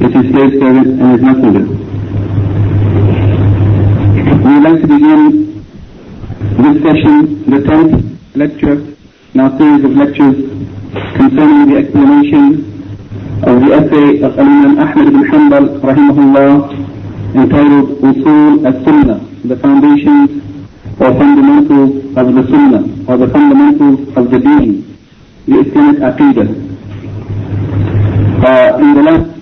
is His slave servant and His messenger. We would like to begin this session, the 10th lecture in our series of lectures concerning the explanation of the essay of Imam Ahmad ibn Hanbal rahimahullah entitled Usul as-Sunnah, the foundations or fundamentals of the Sunnah or the fundamentals of the Deen, the Islamic Aqidah. Uh, in the last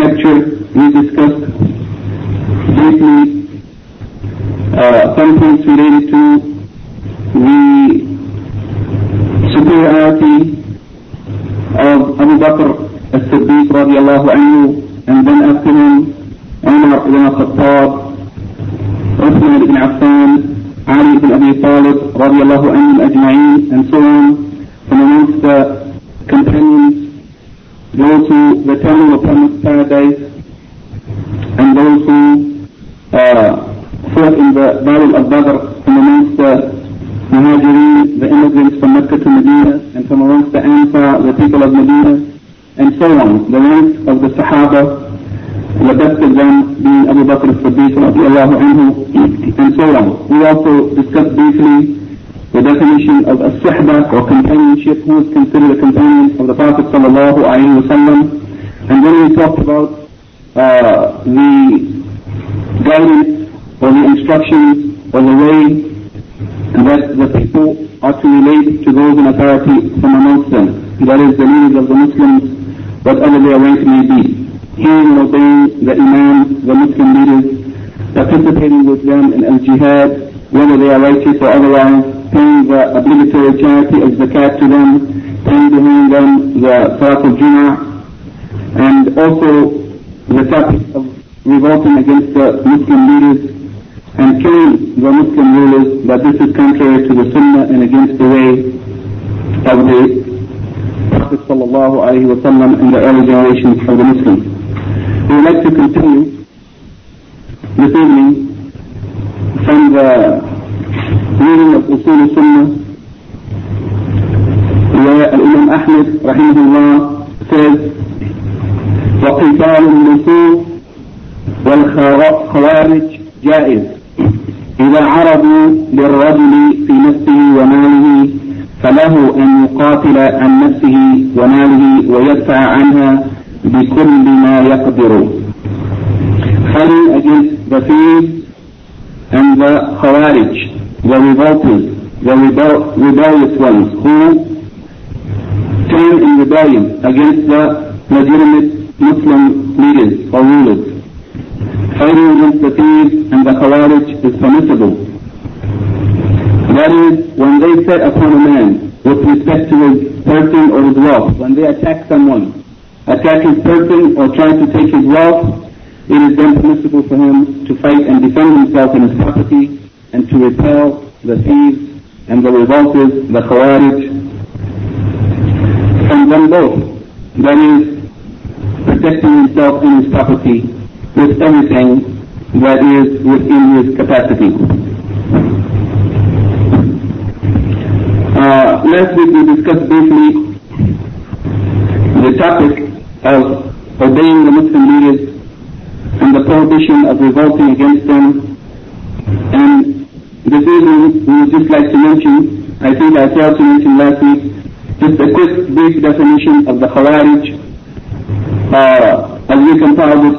lecture, we discussed briefly. Uh, some points related to the superiority of Abu Bakr as-Siddiq radiallahu anhu and then after him Umar ibn al-Khattab, Uthman ibn Affan, Ali ibn Abi Talib radiallahu ajma'in and so on from amongst the companions, those who eternal were paradise and those who uh, fought in the battle of Badr from amongst the Muhajirin, the immigrants from Mecca to Medina, and from amongst the Ansar, the people of Medina, and so on, the ranks of the Sahaba, the best of them being Abu Bakr as-Siddiq and so on. We also discussed briefly the definition of a suhba or companionship, who is considered a companion of the Prophet sallallahu alayhi wa sallam, and then we talked about uh, the guidance or the instructions or the way that the people are to relate to those in authority from amongst them. That is the leaders of the Muslims, whatever their rank may be. Hearing and obeying the Imam, the Muslim leaders, participating with them in al-jihad, whether they are righteous or otherwise, paying the obligatory charity of zakat to them, paying behind them the salat al-jum'ah, and also the topic of revolting against the Muslim leaders and killing the Muslim rulers that this is contrary to the Sunnah and against the way of the Prophet sallallahu alaihi wasallam and the early generations of the Muslims. We would like to continue this evening from the من أصول السنة. والإمام أحمد رحمه الله سيد وقتال النصوص والخوارج جائز. إذا عرضوا للرجل في نفسه وماله فله أن يقاتل عن نفسه وماله ويدفع عنها بكل ما يقدر. هل أجل بسيط عند خوارج. The revolters, the rebel, rebellious ones who stand in rebellion against the legitimate Muslim leaders or rulers. Fighting against the thieves and the Khawarij is permissible. That is, when they set upon a man with respect to his person or his wealth, when they attack someone, attack his person or try to take his wealth, it is then permissible for him to fight and defend himself and his property and to repel the thieves and the revolters, the Khawarij, from them both. That is, protecting himself and his property with everything that is within his capacity. Uh, last week we discussed briefly the topic of obeying the Muslim leaders and the prohibition of revolting against them. And this evening we would just like to mention, I think I failed to mention last week, just a quick brief definition of the Khawarij uh, as we compile this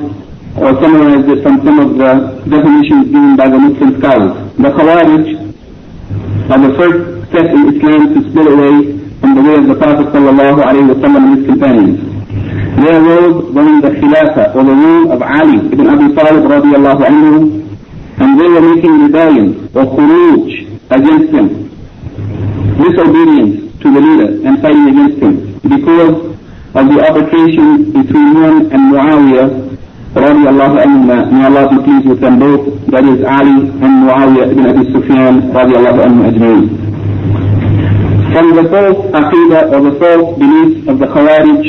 or summarize it from some of the definitions given by the Muslim scholars. The Khawarij are the first step in Islam to split away from the way of the Prophet sallallahu alaihi wasallam and his companions. They arose during the Khilafah or the rule of Ali ibn Abi Talib radiallahu anhu and they were making rebellion or khuruj against him, disobedience to the leader and fighting against him because of the arbitration between him and Muawiyah radiallahu anhu, may Allah be pleased with them both, that is Ali and Muawiyah ibn Abi Sufyan radiallahu anhu ajmeen. From the false aqidah or the false belief of the Khawarij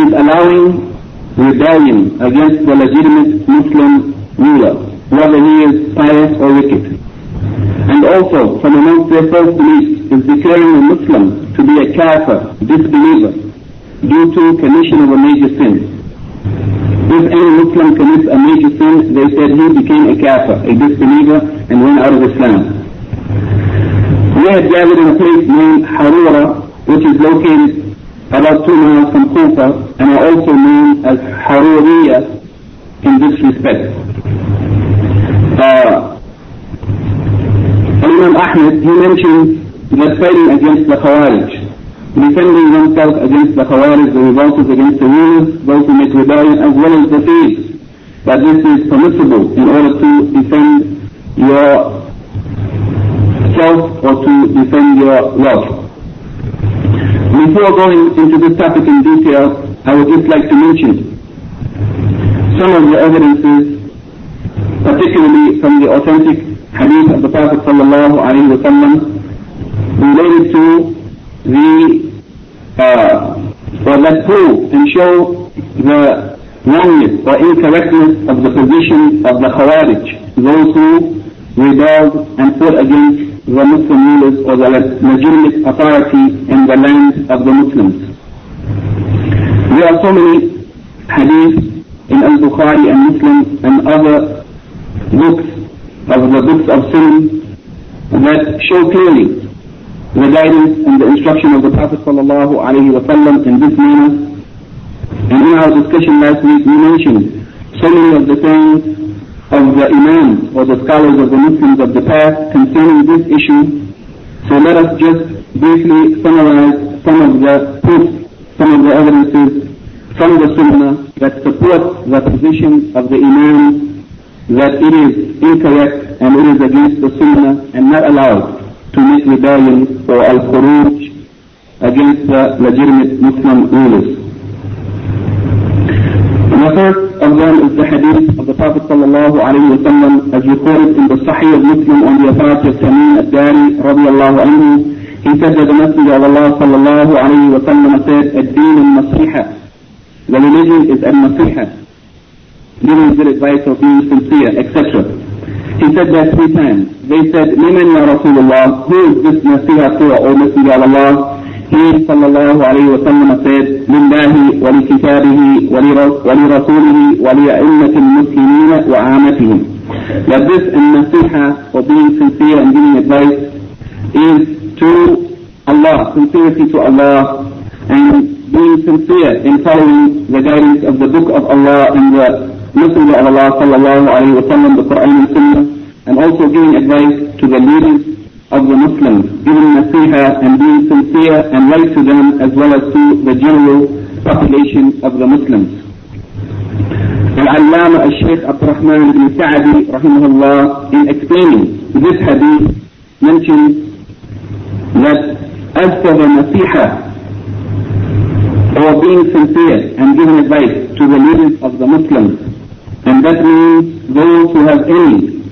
is allowing rebellion against the legitimate Muslim ruler, whether he is pious or wicked. And also, from amongst their false beliefs is declaring a Muslim to be a kafir, disbeliever, due to commission of a major sin. If any Muslim commits a major sin, they said he became a kafir, a disbeliever, and went out of Islam. We had gathered in a place named Harura, which is located about two miles from Kufa, and are also known as Haruriya in this respect. Uh, Imam Ahmed, he mentioned that fighting against the Khawarij, defending oneself against the Khawarij, the revolters against the rulers, those who make rebellion, as well as the thieves. That this is permissible in order to defend your self or to defend your wealth. Before going into this topic in detail, I would just like to mention some of the evidences, particularly from the authentic hadith of the Prophet sallallahu alaihi wasallam, related to the uh, or that prove and show the wrongness or incorrectness of the position of the Khawarij, those who rebelled and fought against the Muslim rulers or the legitimate authority in the land of the Muslims. There are so many hadiths in Al-Bukhari and Muslim and other books of the books of sin that show clearly the guidance and the instruction of the Prophet in this manner. And in our discussion last week, we mentioned so many of the things of the imams or the scholars of the Muslims of the past concerning this issue. So let us just briefly summarize some of the proofs, some of the evidences from the Sunnah that support the position of the imams that it is incorrect and it is against the Sunnah and not allowed to make rebellion or al-khuruj against the legitimate Muslim rulers. The first of them is the hadith of the Prophet sallallahu alayhi wa sallam as recorded in the Sahih of Muslim on the authority of Tamim al-Dari radiallahu anhu. He said that the Messenger of Allah sallallahu alayhi wa sallam said, الدين النصيحة. The religion is al-nasiha. giving good advice or being sincere, etc. He said that three times. They said, Liman ya Rasulullah, who is this Nasiha to O Messenger of Allah? He sallallahu alayhi wa sallam said, Lillahi wa li kitabihi wa li rasulihi wa li a'immati al-muslimina wa amatihim. That this in Nasiha, or being sincere and giving advice, is to Allah, sincerity to Allah, and being sincere in following the guidance of the Book of Allah and the Messenger of Allah sallallahu alayhi wa sallam, the Quran and Sunnah, and also giving advice to the leaders of the Muslims, giving nasiha and being sincere and right to them as well as to the general population of the Muslims. Al-Allama al-Shaykh Abdurrahman ibn Sa'adi rahimahullah in explaining this hadith mentions that as for the nasiha or being sincere and giving advice to the leaders of the Muslims and that means those who have any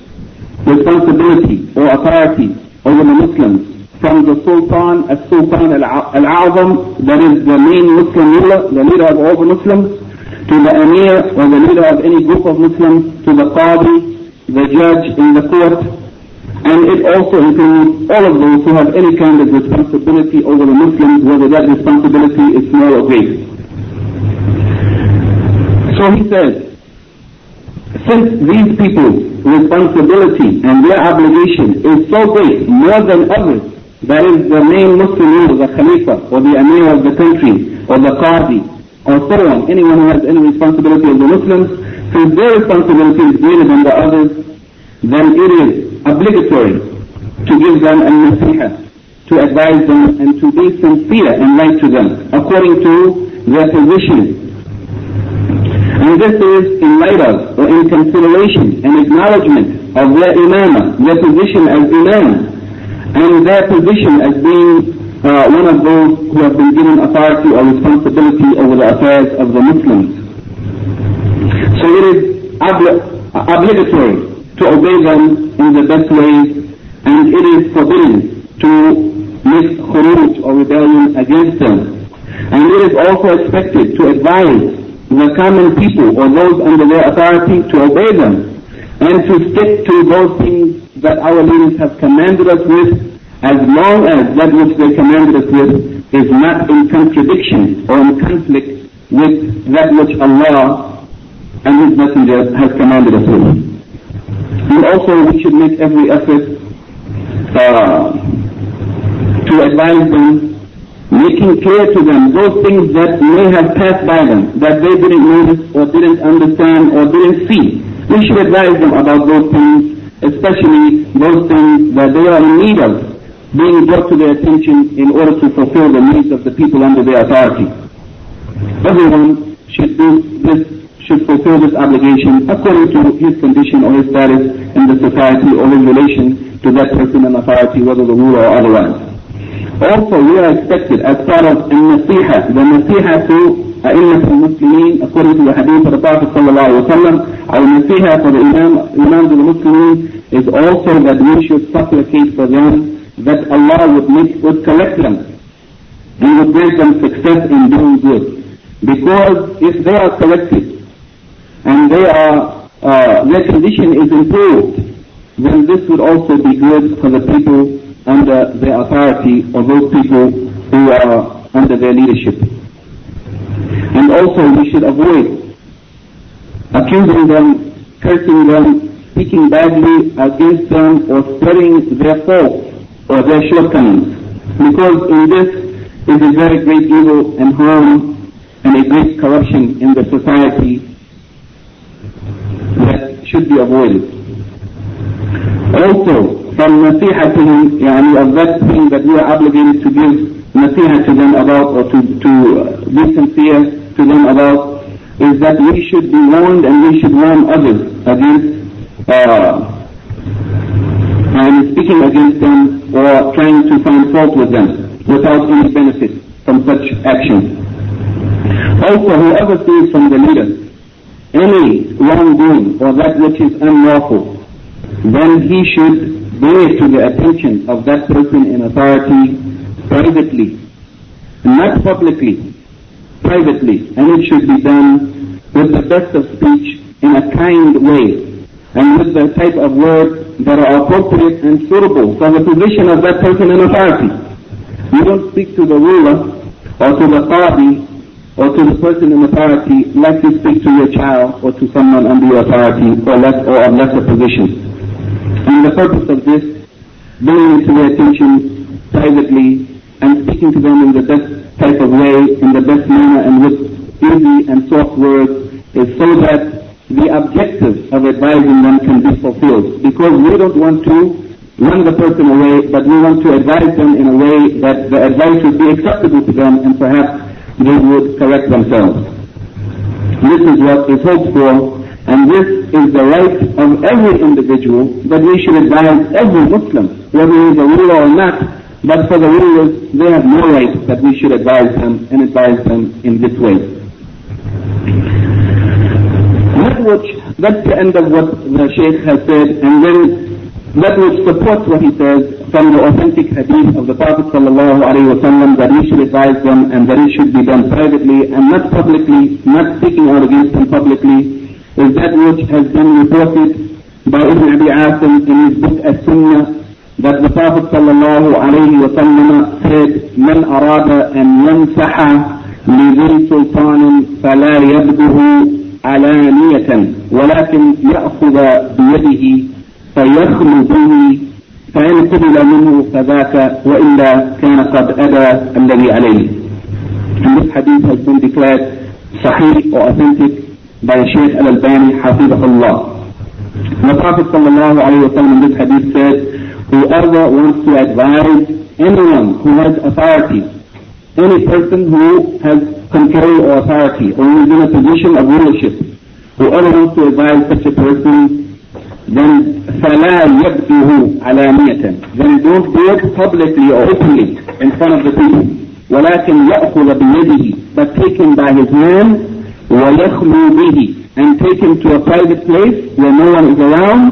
responsibility or authority over the Muslims, from the Sultan, as Sultan al-Azam, that is the main Muslim ruler, the leader of all the Muslims, to the Amir or the leader of any group of Muslims, to the Qadi, the judge in the court, and it also includes all of those who have any kind of responsibility over the Muslims, whether that responsibility is small or great. So he says, since these people's responsibility and their obligation is so great, more than others, that is the main Muslim ruler, the Khalifa, or the Amir of the country, or the Qadi, or so on, anyone who has any responsibility of the Muslims, since their responsibility is greater than the others, then it is obligatory to give them a nasiha, to advise them and to be sincere and right to them, according to their position. And this is in light of, or in consideration and acknowledgement of their imam, their position as imam, and their position as being uh, one of those who have been given authority or responsibility over the affairs of the Muslims. So it is obli- obligatory to obey them in the best ways, and it is forbidden to make khuruj or rebellion against them. And it is also expected to advise the common people or those under their authority to obey them and to stick to those things that our leaders have commanded us with as long as that which they commanded us with is not in contradiction or in conflict with that which Allah and His Messenger has commanded us with. And also we should make every effort uh, to advise them, making clear to them those things that may have passed by them, that they didn't notice or didn't understand or didn't see. We should advise them about those things, especially those things that they are in need of being brought to their attention in order to fulfill the needs of the people under their authority. Everyone should do this, should fulfill this obligation according to his condition or his status in the society or his relation to that person in authority, whether the ruler or otherwise. Also, we are expected as part of the nasiha, the nasiha to أئمة المسلمين according to the hadith of the Prophet sallallahu alaihi wasallam, our nasiha for the imam, imams of the Muslimin is also that we should supplicate for them that Allah would make, would collect them and would grant them success in doing good. Because if they are collected and they are, uh, their condition is improved, then this would also be good for the people under their authority or those people who are under their leadership. And also we should avoid accusing them, cursing them, speaking badly against them or spreading their faults or their shortcomings. Because in this is a very great evil and harm and a great corruption in the society that should be avoided. Also, from nasihatihim, yani of that thing that we are obligated to give nasiha to them about or to, to be sincere to them about is that we should be warned and we should warn others against uh, and speaking against them or trying to find fault with them without any benefit from such action. Also, whoever sees from the leader any wrongdoing or that which is unlawful, then he should it to the attention of that person in authority privately, not publicly, privately, and it should be done with the best of speech in a kind way and with the type of words that are appropriate and suitable for the position of that person in authority. You don't speak to the ruler or to the qadi or to the person in authority like you speak to your child or to someone under your authority or less or of lesser position. And the purpose of this, bringing it to their attention privately and speaking to them in the best type of way, in the best manner and with easy and soft words, is so that the objective of advising them can be fulfilled. Because we don't want to run the person away, but we want to advise them in a way that the advice would be acceptable to them and perhaps they would correct themselves. This is what is hoped for, and this is the right of every individual that we should advise every Muslim, whether he is a ruler or not, but for the rulers, they have no right that we should advise them and advise them in this way. That which, that's the end of what the Shaykh has said, and then that which supports what he says from the authentic hadith of the Prophet sallallahu alaihi wasallam that we should advise them and that it should be done privately and not publicly, not speaking out against them publicly, that which has been reported by Ibn Abi Asim in his book As-Sunnah that the Prophet sallallahu alaihi wasallam said, من أراد أن ينصح لذي سلطان فلا يبده علانية ولكن يأخذ بيده فيخلو به فإن قبل منه فذاك وإلا كان قد أدى الذي عليه. And this hadith has been declared sahih or authentic by Shaykh Al-Albani, Hafizahullah. The Prophet sallallahu alayhi wa sallam in this hadith said, whoever wants to advise anyone who has authority, any person who has control or authority, or who is in a position of rulership, whoever wants to advise such a person, then فَلَا يَبْدُهُ عَلَانِيَةً Then don't do it publicly or openly in front of the people. ولكن يأخذ بيده but take him by his hand ويخلو به and take him to a private place where no one is around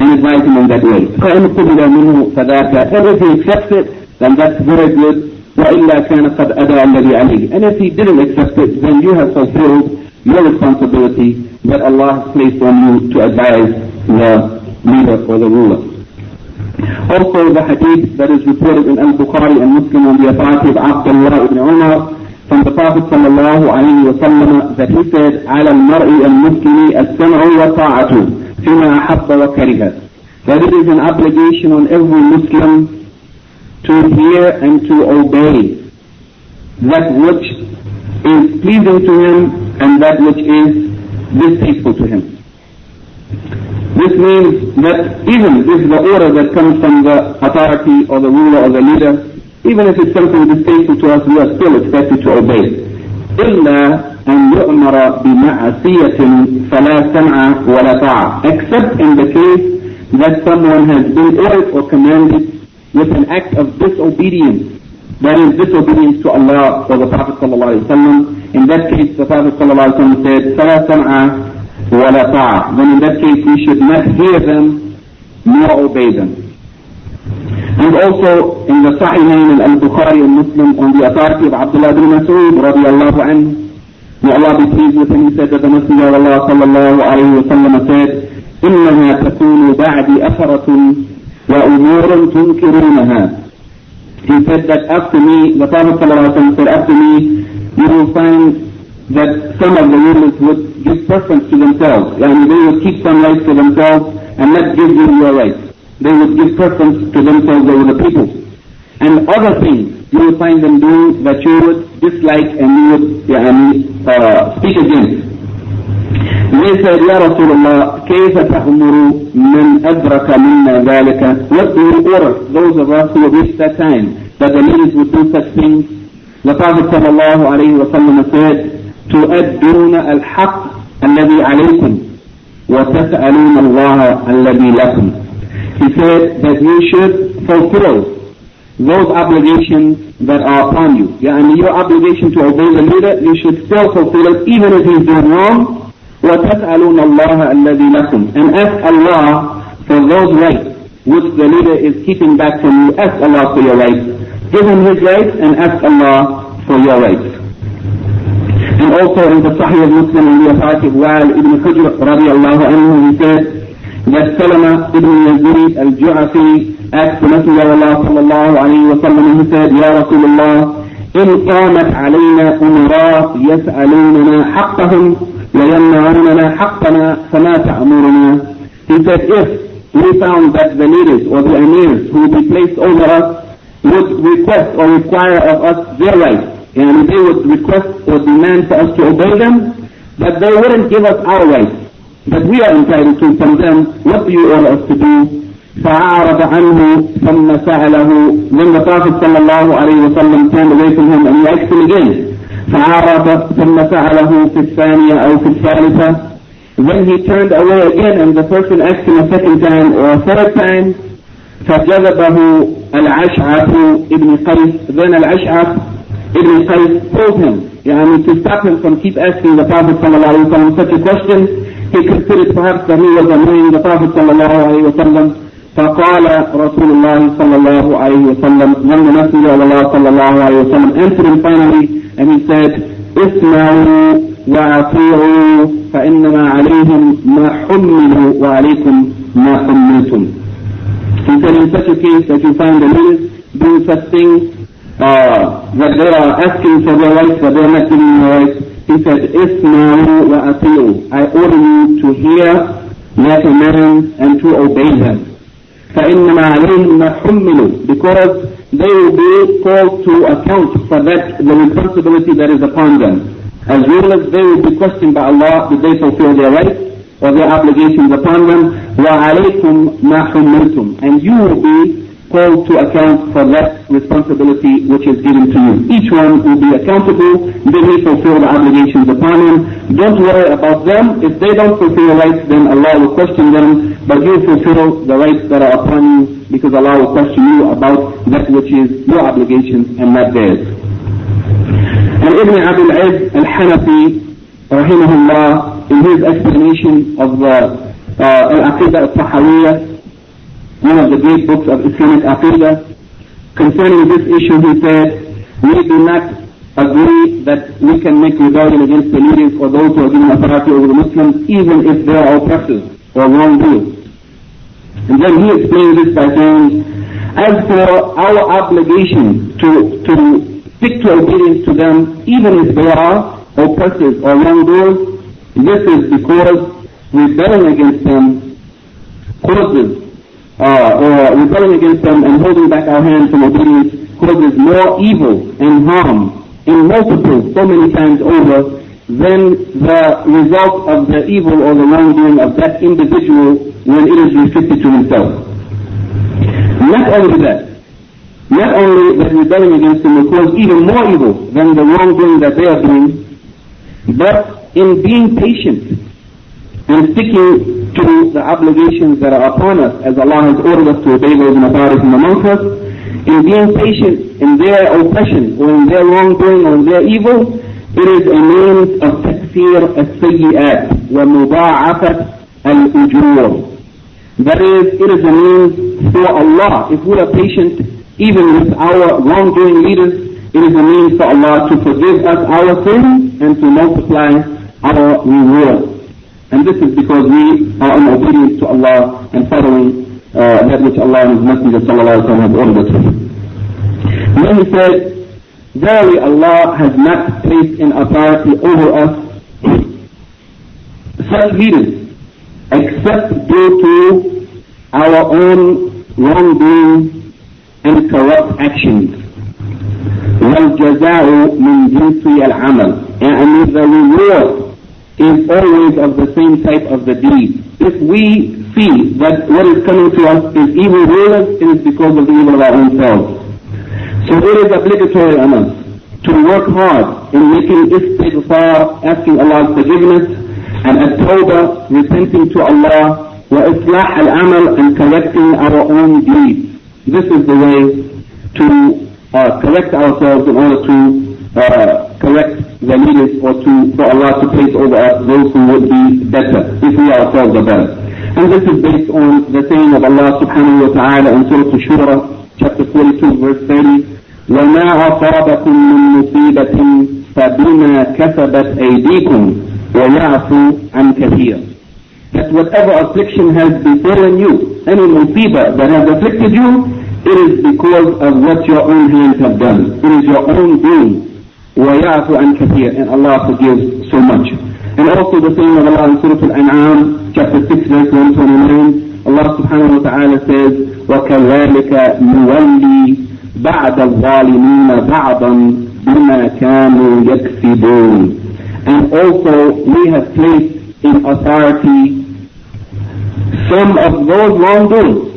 and advise him in that way. فإن قبل منه فذاك and if he accepts it then that's very good وإلا كان قد أدى الذي عليه and if he didn't accept it then you have fulfilled your responsibility that Allah has placed on you to advise the leader or the ruler. Also the hadith that is reported in Al-Bukhari and Muslim on the authority of Abdullah ibn Umar from the Prophet sallallahu alayhi wa sallam that he said, على المرء المسلم السمع والطاعة فيما أحب وكره. That it is an obligation on every Muslim to hear and to obey that which is pleasing to him and that which is distasteful to him. This means that even if the order that comes from the authority or the ruler or the leader, even if it's something distasteful to us, we are still expected to obey. إلا أن يؤمر بمعصية فلا سمع ولا طاعة except in the case that someone has been ordered or commanded with an act of disobedience that is disobedience to Allah or the Prophet ﷺ. In that case, the Prophet ﷺ said, فَلَا سَمْعَ ولا طاعة. Then in that case we should not hear them nor obey them. And also in the Sahihain al-Bukhari and Muslim on the authority of Abdullah bin Mas'ud radiallahu anhu, may Allah be pleased with him, he said that the Messenger of Allah sallallahu alayhi wa sallam said, إنها تكون بعد أثرة وأمور تنكرونها. He said that after me, the Prophet ﷺ said, after me, you will find that some of the rulers would give preference to themselves. and they would keep some rights for themselves and not give you your rights. They would give preference to themselves over the people. And other things you will find them doing that you would dislike and you would uh, speak against. They said, Ya Rasulullah, كيف تأمر من أدرك منا ذلك? What do you order those of us who have reached that time that the leaders would do such things? The Prophet sallallahu alayhi wa sallam said, تؤدون الحق الذي عليكم وتسألون الله الذي لكم. He said that you should fulfill those obligations that are upon you. Yeah, and your obligation to obey the leader, you should still fulfill it even if he's doing wrong. وَتَسْأَلُونَ اللَّهَ الَّذِي لَكُمْ And ask Allah for those rights which the leader is keeping back from you. Ask Allah for your rights. Give him his rights and ask Allah for your rights. And also in the Sahih of Muslim in the authority of Wa'al ibn Hujr radiallahu anhu, he said asked the Messenger of Allah sallallahu alayhi wa sallam and he said, Ya Rasulullah, إن قامت علينا أمراء يسألوننا حقهم ويمنعوننا حقنا فما تأمرنا He said, if we found that the leaders or the emirs who would be placed over us would request or require of us their rights and they would request or demand for us to obey them, but they wouldn't give us our rights. But we are entitled to from them, what do you order us to do? فأعرض عنه ثم سأله. When the Prophet صلى الله عليه وسلم turned away from him and he asked him again فأعرض ثم سأله في الثانية أو في الثالثة. When he turned away again and the person asked him a second time or a third time فجذبه الأشعث ابن قيس then الأشعث ابن قيس told him يعني to stop him from keep asking the Prophet صلى الله عليه وسلم such a question. Considered perhaps that he was annoying the Prophet ﷺ. فقال رسول الله صلى الله عليه وسلم the Messenger of Allah صلى الله عليه وسلم him finally and he said اسمعوا وأطيعوا فإنما عليهم ما حملوا وعليكم ما حملتم He said in such a case that you find the leaders doing such things uh, that they are asking for their rights, but they are not giving their rights. He said, Isma'u wa ati'u. I order you to hear their commands and to obey them. فإنما عليهم ما حملوا because they will be called to account for that the responsibility that is upon them. as rulers, they will be questioned by Allah, did they fulfill their rights or their obligations upon them? وَعَلَيْكُمْ مَا حُمِّلْتُمْ And you will be called to account for that responsibility which is given to you. Each one will be accountable. They will fulfill the obligations upon him. Don't worry about them. If they don't fulfill the rights, then Allah will question them. But you fulfill the rights that are upon you because Allah will question you about that which is your obligations and not theirs. And Ibn Abi al-Izz al-Hanafi, rahimahullah, in his explanation of the uh, Al-Aqidah al-Tahawiyah, one of the great books of Islamic Aqidah. Concerning this issue, he said, we do not agree that we can make rebellion against the leaders or those who are given authority over the Muslims, even if they are oppressors or wrongdoers. And then he explained this by saying, as for our obligation to, to stick to obedience to them, even if they are oppressors or wrongdoers, this is because rebelling against them causes uh, or rebelling against them and holding back our hands from obedience causes more evil and harm in multiples so many times over than the result of the evil or the wrongdoing of that individual when it is restricted to himself. Not only that, not only that rebelling against him will cause even more evil than the wrongdoing that they are doing, but in being patient and sticking to the obligations that are upon us as Allah has ordered us to obey those in authority from amongst us, in being patient in their oppression or in their wrongdoing or in their evil, it is a means of takfir al-sayyi'at wa muda'afat al-ujur. That is, it is a means for Allah. If we are patient even with our wrongdoing leaders, it is a means for Allah to forgive us our sins and to multiply our reward. And this is because we are in obedience to Allah and following uh, that which Allah and His Messenger sallallahu alayhi wa have ordered us to do. Then he said, Verily Allah has not placed in authority over us such leaders except due to our own wrongdoing and corrupt actions. والجزاء من جنس العمل يعني the reward is always of the same type of the deed. If we see that what is coming to us is evil rulers, it is because of the evil of our own selves. So it is obligatory on us to work hard in making istighfar, asking Allah's forgiveness, and at-tawbah, repenting to Allah, wa islah al-amal, and correcting our own deeds. This is the way to uh, correct ourselves in order to uh, correct the leaders or to, for Allah to place over us those who would be better if we ourselves are better. And this is based on the saying of Allah subhanahu wa ta'ala in Surah Shura, chapter 42, verse 30, وَمَا أَصَابَكُم مِّن مُّصِيبَةٍ فَبِمَا كَسَبَتْ أَيْدِيكُمْ وَيَعْفُو عَنْ كَثِيرٍ That whatever affliction has befallen you, any musibah that has afflicted you, it is because of what your own hands have done. It is your own doing. ويعفو عن كثير and Allah forgives so much. And also the saying of Allah in Surah Al-An'am, chapter 6, verse 129, Allah subhanahu wa ta'ala says, وَكَذَلِكَ نُوَلِّي بَعْدَ الظَّالِمِينَ بَعْضًا بِمَا كَانُوا يَكْسِبُونَ And also we have placed in authority some of those wrongdoings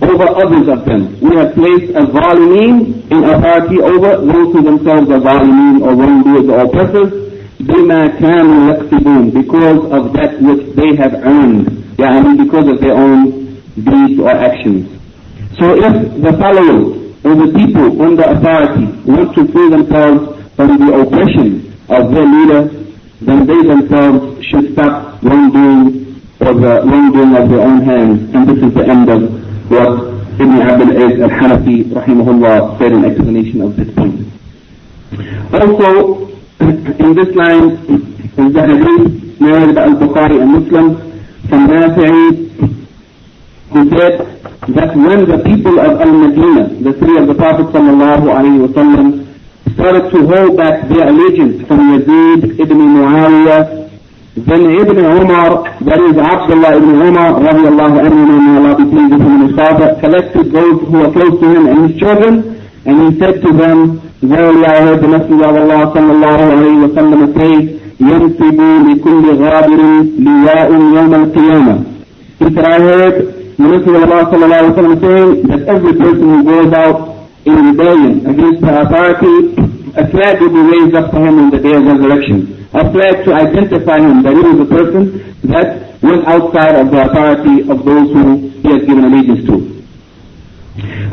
over others of them. We have placed a zalimin in authority over those who themselves are zalimin or wrongdoers or oppressors بما كانوا يكسبون because of that which they have earned يعني because of their own deeds or actions. So if the followers or the people under authority want to free themselves from the oppression of their leader, then they themselves should stop wrongdoing or the wrongdoing of their own hands. And this is the end of what Ibn Abdul Aziz al-Hanafi rahimahullah said in explanation of this point. Also, in this line is the hadith narrated by Al-Bukhari and Muslim from Nafi'i who said that when the people of Al-Madinah, the three of the Prophet sallallahu alayhi wa sallam, started to hold back their allegiance from Yazid ibn Muawiyah then Ibn Umar, that is Abdullah ibn Umar, radiallahu anhu, may Allah be pleased with collected those who were close to him and his children, and he said to them, Verily I heard the Messenger of Allah sallallahu alayhi wa sallam say, ينسب لكل غابر لواء يوم القيامة. He said, I heard the Messenger of Allah sallallahu alayhi wa sallam saying that every person who goes out in rebellion against the authority, a flag will be raised up for him on the day of resurrection. A flag to identify him that he was a person that went outside of the authority of those who he had given allegiance to.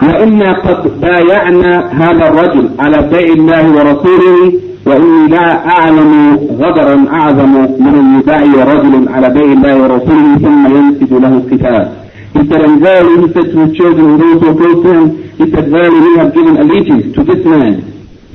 وإنا قد بايعنا هذا الرجل على بيع الله ورسوله وإني لا أعلم غدرا أعظم من أن رجل على بيع الله ورسوله ثم ينسج له كتاب. He said, and verily, he said to his children who those who to him, he said, verily, we have given allegiance to this man.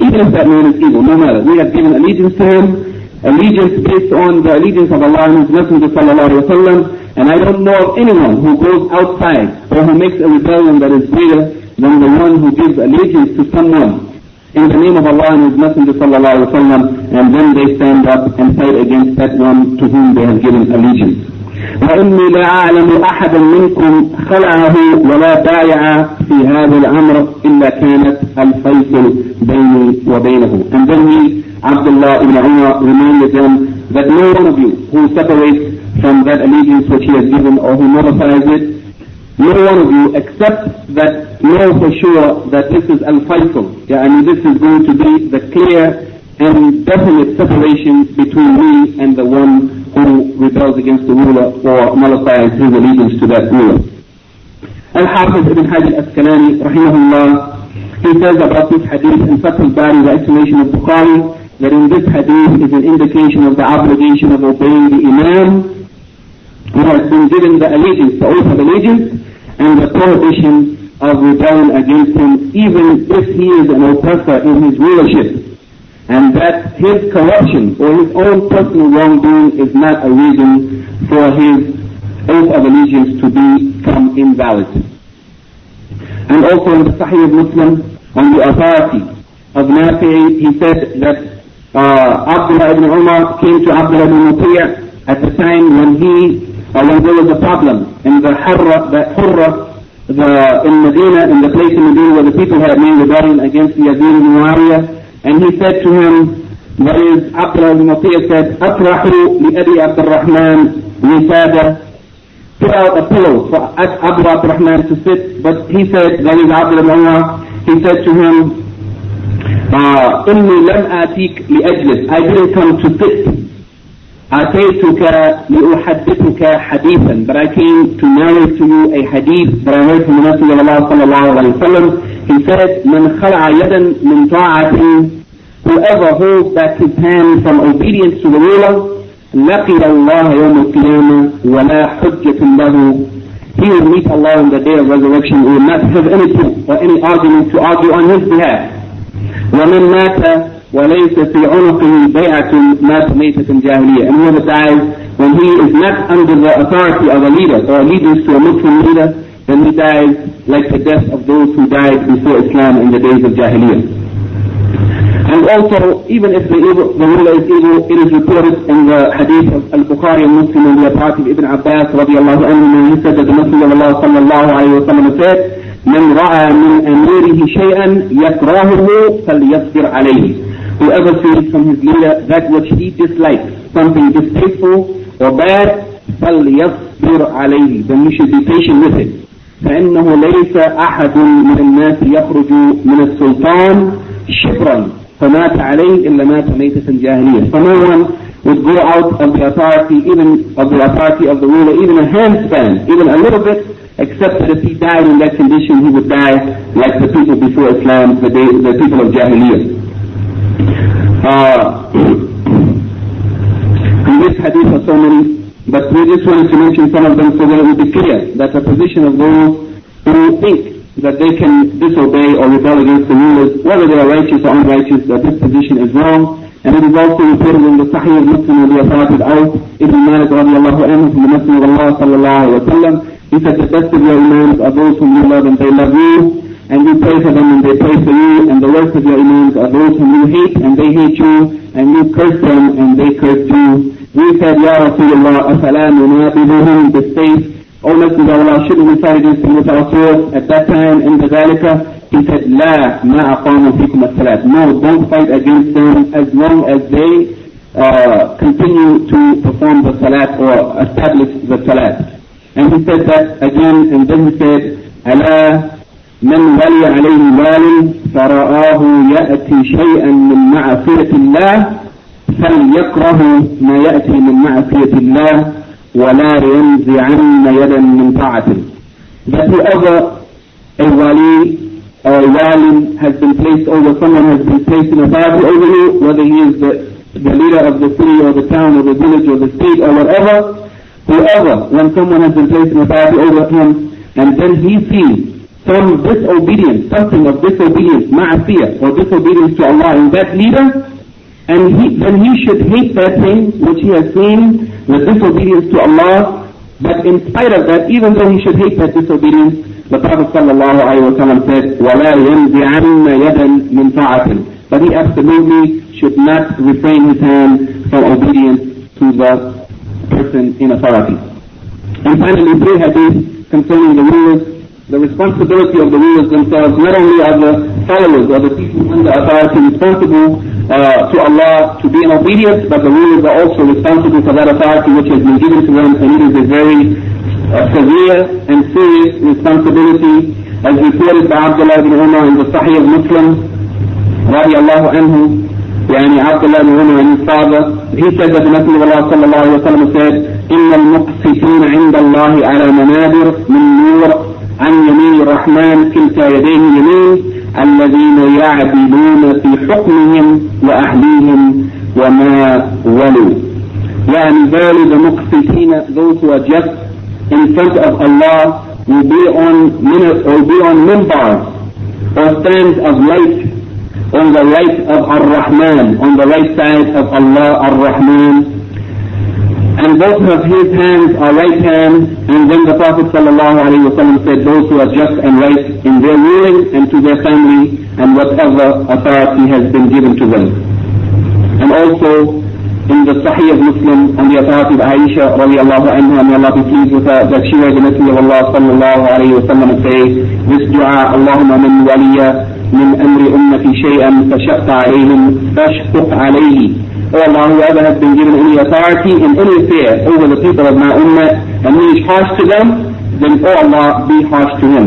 Even if that man is evil, no matter. We have given allegiance to him, allegiance based on the allegiance of Allah and His Messenger sallallahu alayhi wa and I don't know of anyone who goes outside or who makes a rebellion that is greater than the one who gives allegiance to someone in the name of Allah and His Messenger sallallahu alaihi wasallam, and then they stand up and fight against that one to whom they have given allegiance. وإني لا أعلم أحدا منكم خلعه ولا بايع في هذا الأمر إلا كانت الفيصل بيني وبينه. And then he, Abdullah ibn Umar, reminded them that no one of you who separates from that allegiance which he has given or who nullifies it, no one of you except that know for sure that this is al-faisal. Yeah, I mean this is going to be the clear and definite separation between me and the one who rebels against the ruler or nullifies his allegiance to that ruler. Al-Hafiz ibn Hajj al-Asqalani, rahimahullah, he says about this hadith in Fath al-Bari, the explanation of Bukhari, that in this hadith is an indication of the obligation of obeying the Imam who has been given the allegiance, the oath of allegiance, and the prohibition of rebelling against him, even if he is an oppressor in his rulership. And that his corruption or his own personal wrongdoing is not a reason for his oath of allegiance to become invalid. And also in the Sahih Muslim, on the authority of Nafi, he said that uh, Abdullah ibn Umar came to Abdullah ibn Mutiyah at the time when he or when there was a problem in the Hurra, the Hurra, the, in Medina, in the place in Medina where the people had made rebellion against the Yazid ibn Muawiyah, and he said to him, that is, Abdullah ibn Mutiyah said, أطرحوا لأبي عبد الرحمن وسادة Put out a pillow for Abu Abdurrahman to sit, but he said, that is Abdullah ibn Umar, he said to him, uh, إني لم آتيك لأجلس, I didn't come to sit. أتيتك لأحدثك حديثا but I came to narrate to you a hadith that I heard from the Messenger of Allah صلى الله عليه وسلم he said من خلع يدا من طاعة whoever holds back his hand from obedience to the ruler لقي الله يوم القيامة ولا حجة له he will meet Allah on the day of resurrection he will not have any proof or any argument to argue on his behalf ومن مات وليس في عنقه بيعة مات ميتة جاهلية and whoever dies when he is not under the authority of a leader or allegiance to a Muslim leader then he dies like the death of those who died before Islam in the days of Jahiliyyah. And also, even if the, evil, the ruler is evil, it is reported in the hadith of Al-Bukhari and Muslim in the authority of Ibn Abbas radiallahu anhu, he said that the Messenger of Allah sallallahu alayhi wa sallam said, من رأى من أميره شيئا يكرهه فليصبر عليه whoever sees from his leader that which he dislikes, something distasteful or bad, فَلْيَصْبِرْ عَلَيْهِ Then you should be patient with it. فإنه ليس أحد من الناس يخرج من السلطان شبرا فمات عليه إلا مات ميتة جاهلية. One would go out of the authority, even of the authority of the ruler, even a handspan, even a little bit, except that if he died in that condition, he would die like the people before Islam, the, day, the people of Jahiliyyah. Uh, in this hadith are so many, but we just wanted to mention some of them so that it will be clear that the position of those who think that they can disobey or rebel against the rulers, whether they are righteous or unrighteous, that this position is wrong. And it is also reported in the Sahih of Muslim of the authority of Ibn Malik radiallahu anhu from the Messenger of Allah sallallahu wa sallam. He said the best of your imams are those whom you love and they love you and you pray for them and they pray for you, and the worst of your imams are those whom you hate and they hate you, and you curse them and they curse you. We said, Ya Rasulullah, أَفَلَا نُنَابِذُهُمْ بِالسَّيْفِ Messenger of Allah, shouldn't we fight against them with our at that time in the Zalika? he said, لا ما أقاموا فيكم الصلاة. No, don't fight against them as long as they uh, continue to perform the salat or establish the salat. And he said that again, and then he said, ألا من ولي عليه وال فرآه يأتي شيئا من معصية الله فليكره ما يأتي من معصية الله ولا ينزعن يدا من طاعته. That whoever a wali or a wali has been placed over, someone has been placed in authority over you, whether he is the, the leader of the city or the town or the village or the state or whatever, whoever, when someone has been placed in authority over him, and then he sees some disobedience, something of disobedience, ma'asiyah, or disobedience to Allah in that leader, and he, then he should hate that thing which he has seen, the disobedience to Allah, but in spite of that, even though he should hate that disobedience, the Prophet ﷺ said, وَلَا يَنْزِعَنَّ يَدًا مِنْ طَاعَةٍ But he absolutely should not refrain his hand from obedience to the person in authority. And finally, three hadiths concerning the rulers. The responsibility of the rulers themselves, not only are the followers or the people under authority responsible uh, to Allah to be in obedience, but the rulers are also responsible for that authority which has been given to them, and it is a very a severe and serious responsibility as reported by Abdullah ibn Umar in the Sahih of Muslim رضي الله عنه يعني عبد الله بن عمر said that the Messenger of Allah صلى الله عليه وسلم said إن المقسطين عند الله على منابر من نور عن يمين الرحمن كلتا يديه يمين الذين يعدلون في حكمهم وأهليهم وما ولوا يعني ذلك المقسطين those who are just in front of Allah will be on will be on mimbars or stands of light on the right of Ar-Rahman, on the right side of Allah Ar-Rahman. And both of his hands are right hands, and then the Prophet ﷺ said, those who are just and right in their ruling and to their family and whatever authority has been given to them. And also, in the Sahih of Muslim on the authority of Aisha radiallahu anha, may Allah be pleased with her, that she heard the Messenger of Allah sallallahu alayhi wa sallam say, this dua, Allahumma min waliya min amri ummati shay'an fashaqta alayhim fashquq alayhi. O Allah, whoever has been given any authority in any affair over the people of my ummah, and he is harsh to them, then O Allah, be harsh to him.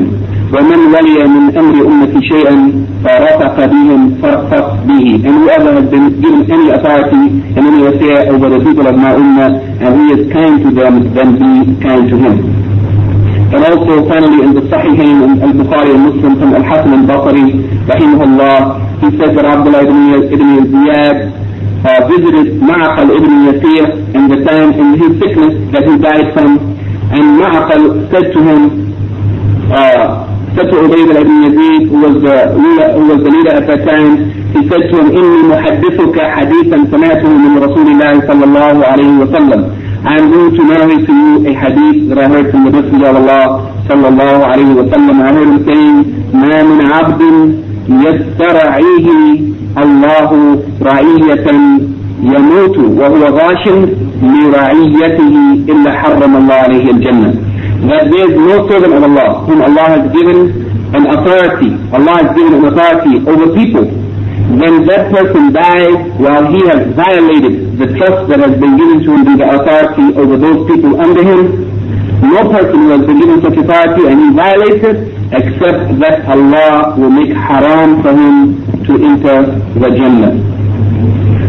ومن ولي من أمر أمتي شيئا فرفق بهم فارفق به and whoever has been given any authority in any affair over the people of my ummah and he is kind to them then be kind to him and also finally in the Sahihain and Al-Bukhari and Muslim from Al-Hasan al-Basri rahimahullah he said that Abdullah ibn, ibn Ziyad uh, visited Ma'aqal ibn Yasir in the time in his sickness that he died from and Ma'aqal said to him uh, said to Ubayd ibn Yazid, who was the leader, who was the leader at that time, he said to him, إني محدثك حديثا سمعته من رسول الله صلى الله عليه وسلم. I am going to narrate to you a hadith that I heard from the Messenger of Allah صلى الله عليه وسلم. I heard him saying, ما من عبد يسترعيه الله رعية يموت وهو غاش لرعيته إلا حرم الله عليه الجنة. that there is no servant of Allah whom Allah has given an authority, Allah has given an authority over people, when that person dies while he has violated the trust that has been given to him by the authority over those people under him, no person who has been given such authority and he violates it, except that Allah will make haram for him to enter the Jannah.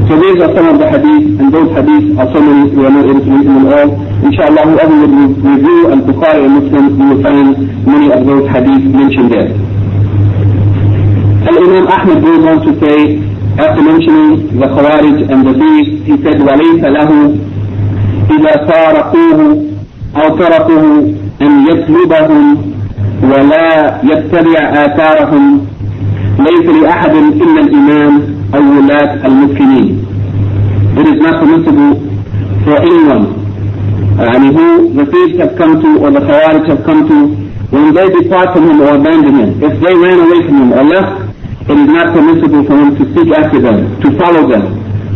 So these are some of the hadith, and those hadith are so many, we are not able to mention them all. Inshallah, whoever would review Al-Bukhari and Muslim, you will find many of those hadith mentioned there. Al-Imam Ahmad goes on to say, after mentioning the Khawarij and the Thieves, he said, وَلَيْسَ لَهُ إِذَا فَارَقُوهُ أَوْ تَرَكُوهُ أَنْ يَطْلُبَهُمْ وَلَا يَتَّبِعْ آثَارَهُمْ ليس لأحد إلا الإمام أو ولاة المسلمين. It is not permissible for anyone يعني who the thieves have come to or the Khawarij have come to when they depart from him or abandon him. If they ran away from him or left, it is not permissible for him to seek after them, to follow them.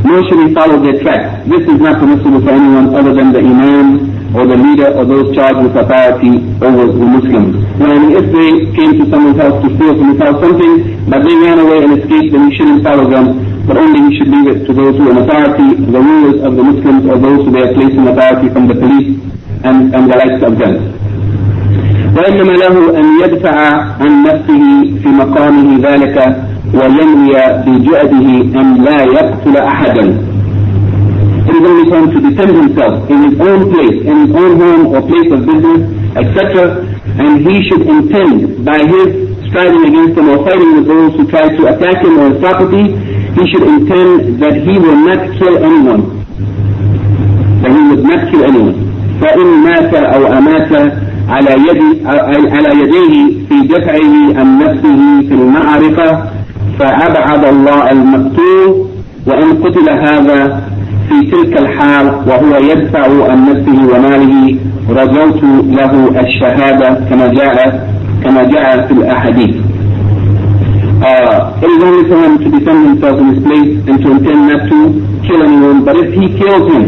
Nor should he follow their tracks. This is not permissible for anyone other than the Imam or the leader or those charged with authority over the Muslims. And if they came to someone's house to steal from his house something, but they ran away and escaped, then he shouldn't follow them, but only he should leave it to those who are in authority, the rulers of the Muslims or those who they are placed in authority from the police and, and the likes of them. وإنما له أن يدفع عن نفسه في مقامه ذلك وينوي بجهده أن لا يقتل أحدا it is only for him to defend himself in his own place, in his own home or place of business, etc. And he should intend by his striving against them or fighting with those who try to attack him or his property, he should intend that he will not kill anyone. That he would not kill anyone. فإن مات أو أمات على يد على يديه في دفعه عن نفسه في المعركة فأبعد الله المقتول وإن قتل هذا في تلك الحال وهو يدفع عن نفسه وماله رجوت له الشهادة كما جاء كما جاء في الأحاديث. Uh, it is only for him to defend himself in his place and to intend not to kill anyone. But if he kills him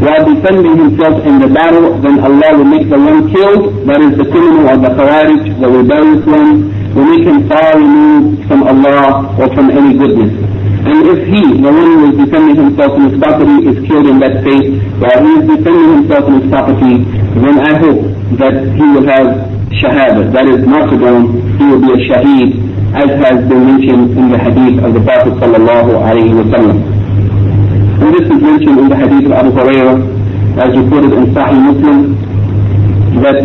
while defending himself in the battle, then Allah will make the one killed, that is the criminal or the khawarij, the rebellious one, will make him far removed from Allah or from any goodness. And if he, the one who is defending himself in his property, is killed in that state, while he is defending himself in his property, then I hope that he will have shahada, that is martyrdom, he will be a shaheed, as has been mentioned in the hadith of the Prophet sallallahu alayhi wa sallam. And this is mentioned in the hadith of Abu Hurairah, as reported in Sahih Muslim, that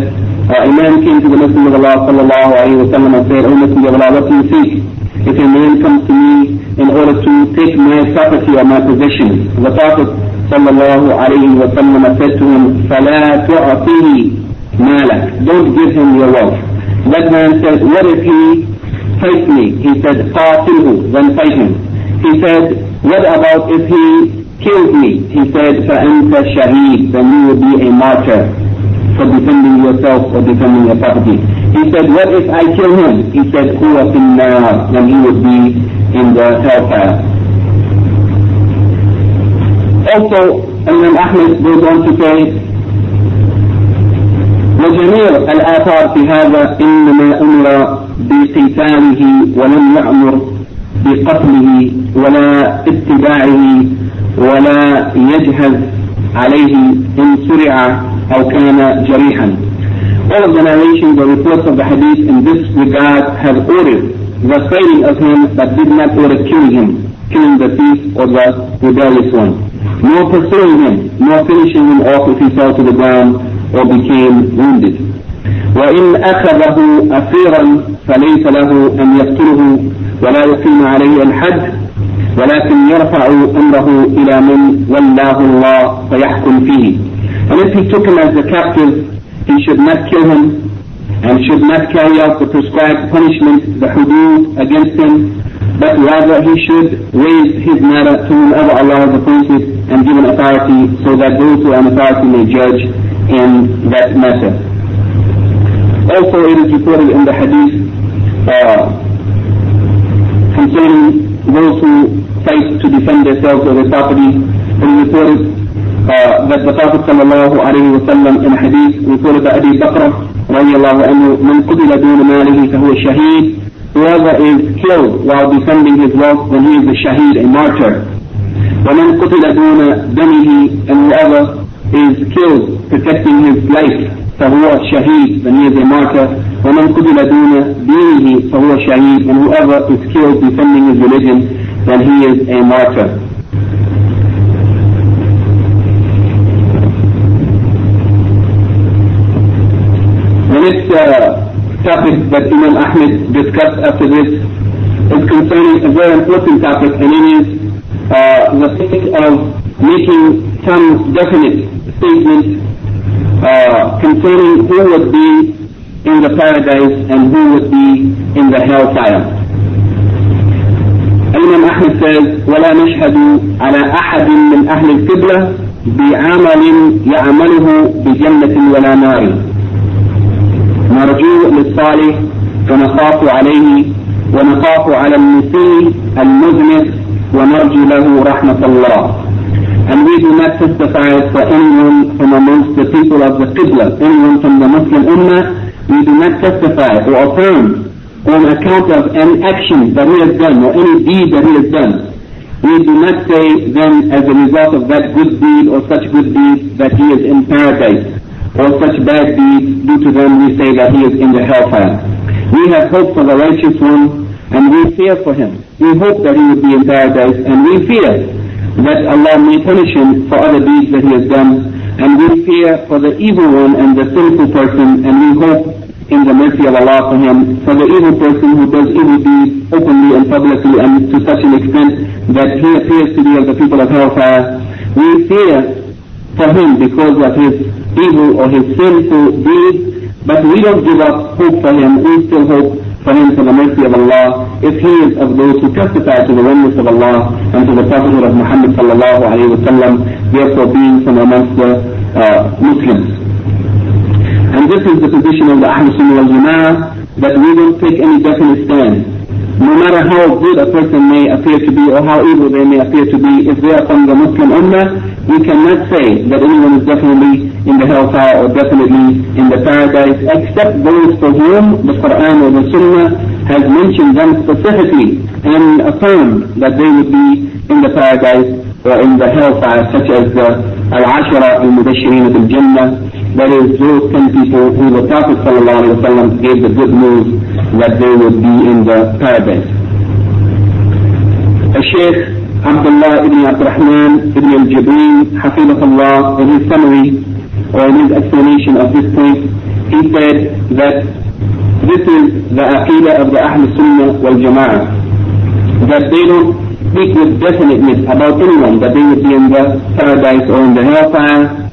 uh, a man came to the Messenger of Allah sallallahu alayhi wa sallam and said, O Messenger of Allah, what do you seek? If a man comes to me in order to take my property or my possession, the Prophet sallallahu alayhi wa sallam said to him, فَلَا تُعْطِهِ مَالَكَ Don't give him your wealth. That man said, what if he fights me? He said, قَاتِلْهُ Then fight him. He said, what about if he kills me? He said, فَأَنْتَ شَهِيد Then you will be a martyr For defending yourself or defending your property. He said, what if I kill him? He said, هُوَ فِي النَّارِ Then he would be in the hellfire. Also, Imam Ahmed goes on to say, وجميع الآثار في هذا إنما أمر بقتاله ولم يأمر بقتله ولا اتباعه ولا يجهز عليه إن سرع أو كان جريحا. All of the narrations or reports of the hadith in this regard have ordered the fighting of him but did not order killing him, killing the thief or the rebellious one, nor pursuing him, nor finishing him off if he fell to the ground or became wounded. وإن أخذه أسيرا فليس له أن يقتله ولا يقيم عليه الحد ولكن يرفع أمره إلى من ولاه الله فيحكم فيه. And if he took him as a captive, he should not kill him and should not carry out the prescribed punishment, the hudud against him, but rather he should raise his matter to whomever Allah has appointed and given authority so that those who are in authority may judge in that matter. Also it is reported in the hadith uh, concerning those who fight to defend themselves or their property. It is reported uh, sallallahu alayhi wa sallam in a hadith reported by Abi Bakr رضي الله عنه من قتل دون ماله فهو شهيد whoever is killed while defending his wealth then he is a shaheed, a martyr ومن قتل دون دمه and whoever is killed protecting his life فهو شهيد then he is a martyr ومن قتل دون دينه فهو شهيد and whoever is killed defending his religion then he is a martyr next uh, topic that Imam Ahmed discussed after this is concerning a very important topic and it is uh, the thing of making some definite statements uh, concerning who would be in the paradise and who would be in the hellfire. Imam Ahmed says, ولا نشهد على أحد من أهل القبلة بعمل يعمله بجنة ولا نار نرجو للصالح ونخاف عليه ونخاف على المسيء المذنب ونرجو له رحمة الله. And we do not testify for anyone from amongst the people of the Qibla, anyone from the Muslim Ummah. We do not testify or affirm on account of any action that he has done or any deed that he has done. We do not say then as a result of that good deed or such good deeds that he is in paradise or such bad deeds due to them we say that he is in the hellfire. We have hope for the righteous one and we fear for him. We hope that he would be in paradise and we fear that Allah may punish him for other deeds that he has done and we fear for the evil one and the sinful person and we hope in the mercy of Allah for him, for the evil person who does evil deeds openly and publicly and to such an extent that he appears to be of the people of hellfire. We fear for him because of his evil or his sinful deeds, but we don't give up hope for him. We still hope for him for the mercy of Allah if he is of those who testify to the oneness of Allah and to the prophethood of Muhammad sallallahu alayhi wa sallam, therefore being from amongst the uh, Muslims. And this is the position of the Ahl Sunnah wal Jama'ah, that we don't take any definite stand. No matter how good a person may appear to be or how evil they may appear to be, if they are from the Muslim Ummah, we cannot say that anyone is definitely in the hellfire or definitely in the paradise, except those for whom the Quran or the Sunnah has mentioned them specifically and affirmed that they would be in the paradise or in the hellfire, such as the Al-Ashara al-Mubashirin al-Jannah, that is those ten people who the Prophet ﷺ gave the good news that they would be in the paradise. Sheikh Abdullah ibn Abdurrahman ibn al-Jibreen, Hafidahullah, in his summary or in his explanation of this point, he said that this is the aqidah of the Ahl Sunnah wal Jama'ah, that they don't speak with definiteness about anyone, that they would be in the paradise or in the hellfire,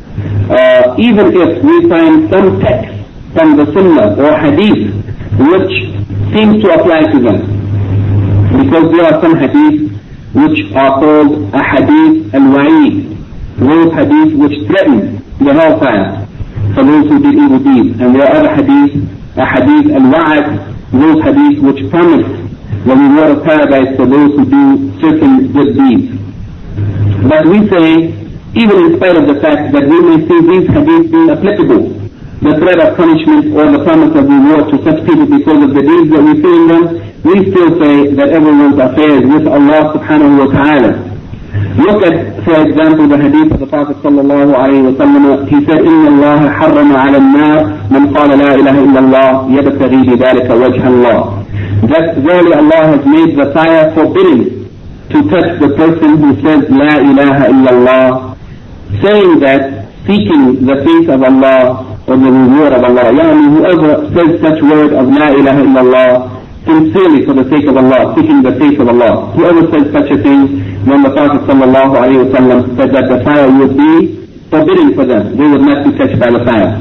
uh, even if we find some text from the Sunnah or Hadith which seems to apply to them. Because there are some Hadith which are called Ahadith al-Wa'id, those Hadith which threaten the hellfire for those who did evil deeds. And there are other Hadith, Ahadith al-Wa'ad, those Hadith which promise the reward of paradise for those who do certain good deeds. But we say even in spite of the fact that we may see these hadiths being applicable, the threat of punishment or the promise of reward to such people because of the deeds that we see in them, we still say that everyone's affair is with Allah subhanahu wa ta'ala. Look at, for example, the hadith of the Prophet sallallahu alayhi wa sallam. He said, إِنَّ اللَّهَ حَرَّمَ عَلَى النَّارِ مَنْ قَالَ لَا إِلَهَ إِلَّا اللَّهِ يَبْتَغِي بِذَلِكَ وَجْهَ اللَّهِ That verily Allah has made the fire forbidding to touch the person who says, La ilaha illallah saying that seeking the face of Allah or the reward of Allah. Yani whoever says such word of La ilaha illallah sincerely for the sake of Allah, seeking the face of Allah. Whoever says such a thing, when the Prophet sallallahu alayhi wa said that the fire would be forbidden for them. They would not be touched by the fire.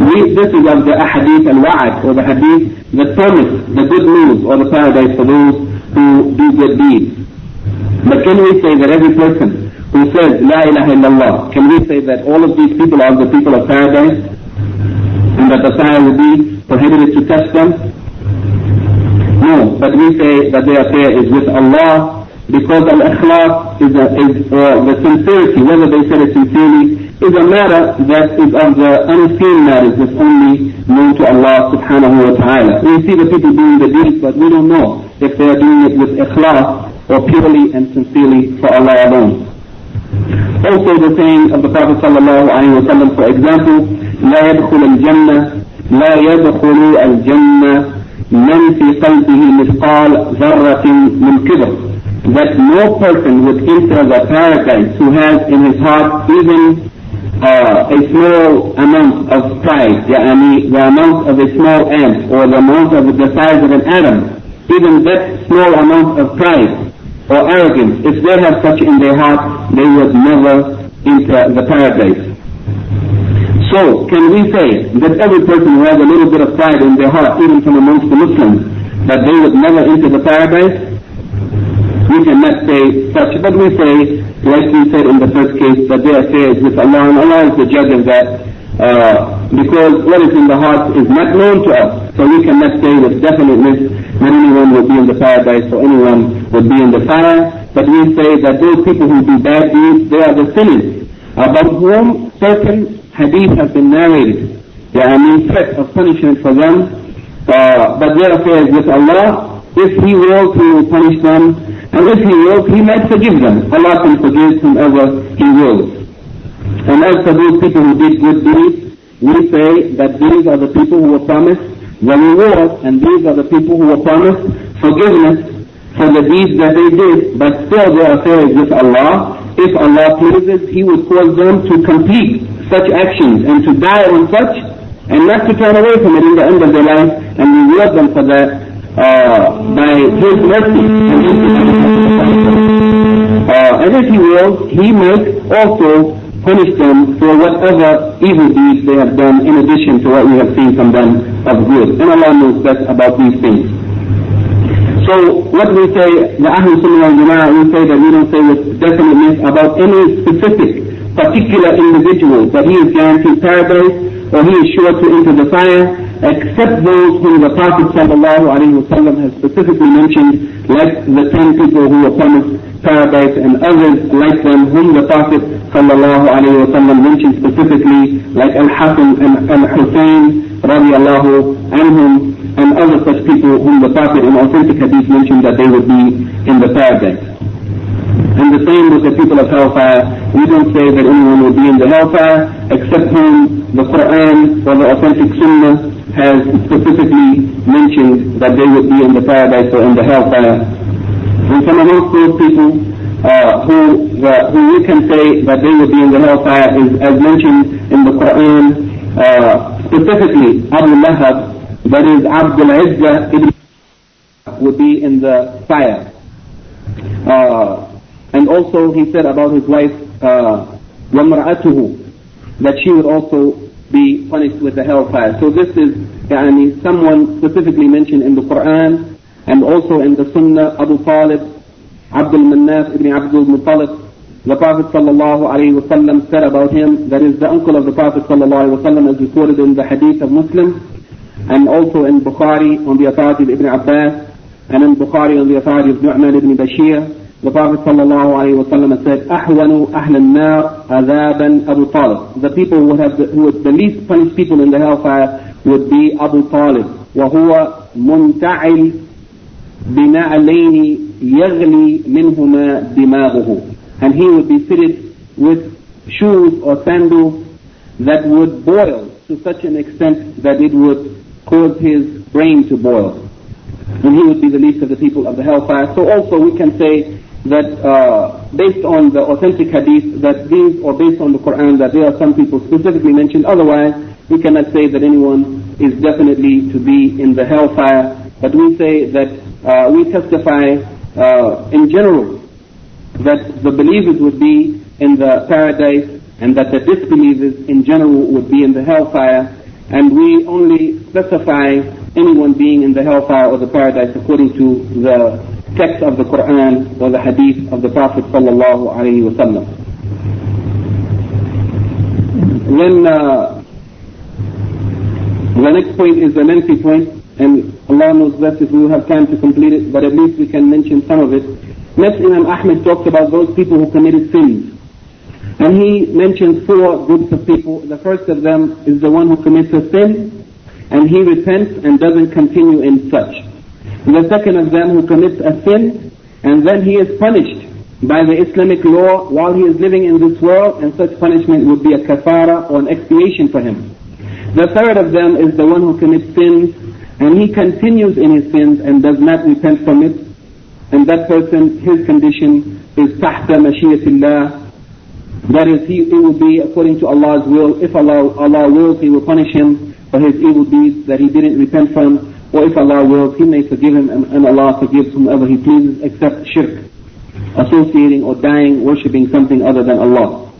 We, this is of the ahadith al-wa'ad or the hadith that promise the good news or the paradise for those who do good deeds. But can we say that every person who says La ilaha illallah, can we say that all of these people are the people of paradise and that the fire will be prohibited to touch them? No, but we say that their affair is with Allah because al-ikhlas is, a, is uh, the sincerity, whether they said it sincerely, is a matter that is of the unseen matters that's only known to Allah subhanahu wa ta'ala. We see the people doing the deeds, but we don't know if they are doing it with ikhlas or purely and sincerely for Allah alone. Also the saying of the Prophet sallallahu alayhi wa sallam, for example, لا يدخل الجنة لا يدخل الجنة من في قلبه مثقال ذرة من كبر that no person would enter the paradise who has in his heart even uh, a small amount of pride, yani the amount of a small ant or the amount of the size of an atom, even that small amount of pride or arrogance, if they have such in their heart, they would never enter the paradise. So, can we say that every person who has a little bit of pride in their heart, even from amongst the Muslims, that they would never enter the paradise? We cannot say such, but we say, like we said in the first case, that their affair is with Allah, and Allah is the judge of that. Uh, because what is in the heart is not known to us. So we cannot say with definiteness that anyone will be in the paradise or anyone would be in the fire. but we say that those people who do bad deeds, they are the sinners, about whom certain hadith has been narrated. There are no threat of punishment for them, uh, but their affairs with Allah, if He wills, He will punish them, and if He wills, He might forgive them. Allah can forgive whomever He wills. And as for those people who did good deeds, we say that these are the people who were promised the reward, and these are the people who were promised forgiveness for the deeds that they did, but still their affair is with Allah. If Allah pleases, He would cause them to complete such actions and to die on such, and not to turn away from it in the end of their life, and reward them for that uh, by His mercy. Uh, and if He wills, He might also punish them for whatever evil deeds they have done in addition to what we have seen from them of good. And Allah knows best about these things. So what we say, the Ahlul Sunnah wal Jama'ah, we say that we don't say with definiteness about any specific, particular individual that he is guaranteed paradise or he is sure to enter the fire, except those whom the Prophet wasallam has specifically mentioned, like the ten people who were promised paradise and others like them whom the Prophet wasallam mentioned specifically, like Al-Hasan and Al-Hussein radiallahu anhum, and other such people whom the Prophet in authentic hadith mentioned that they would be in the paradise. And the same with the people of hellfire. We don't say that anyone will be in the hellfire except whom the Quran or the authentic Sunnah has specifically mentioned that they would be in the paradise or in the hellfire. And from amongst those people uh, who, uh, who we can say that they would be in the hellfire is as mentioned in the Quran, uh, specifically Abu Lahab, that is Abdul Uzza ibn would be in the fire. Uh, and also he said about his wife, uh, وَمْرَأَتُهُ, that she would also be punished with the hellfire. So this is yani, someone specifically mentioned in the Quran and also in the Sunnah, Abu Talib, Abdul Manaf ibn Abdul Muttalib. The Prophet sallallahu alayhi wa said about him, that is the uncle of the Prophet sallallahu alayhi wa as recorded in the hadith of Muslim and also in Bukhari on the authority of Ibn Abbas and in Bukhari on the authority of Nu'man ibn Bashir. The Prophet ﷺ said, أحون أهل النار عذابا أبو طالب. The people who, have the, who would the least punished people in the hellfire would be Abu Talib. وهو منتعل بنعلين يغلي منهما دماغه. And he would be fitted with shoes or sandals that would boil to such an extent that it would cause his brain to boil. And he would be the least of the people of the hellfire. So also we can say that uh, based on the authentic hadith that these, or based on the Quran, that there are some people specifically mentioned. Otherwise, we cannot say that anyone is definitely to be in the hellfire. But we say that uh, we testify uh, in general that the believers would be in the paradise and that the disbelievers in general would be in the hellfire. And we only specify anyone being in the hellfire or the paradise according to the text of the Quran or the hadith of the Prophet sallallahu. Then uh, the next point is the lengthy point, and Allah knows best if we have time to complete it, but at least we can mention some of it. Next, Imam Ahmed talks about those people who committed sins. And he mentions four groups of people. The first of them is the one who commits a sin, and he repents and doesn't continue in such. The second of them who commits a sin and then he is punished by the Islamic law while he is living in this world and such punishment would be a kafara or an expiation for him. The third of them is the one who commits sins and he continues in his sins and does not repent from it and that person, his condition is tahta mashiyatillah that is, he, it will be according to Allah's will. If Allah, Allah wills, He will punish him for his evil deeds that he didn't repent from. Or if Allah wills, He may forgive him and, and Allah forgives whomever He pleases except shirk, associating or dying, worshipping something other than Allah.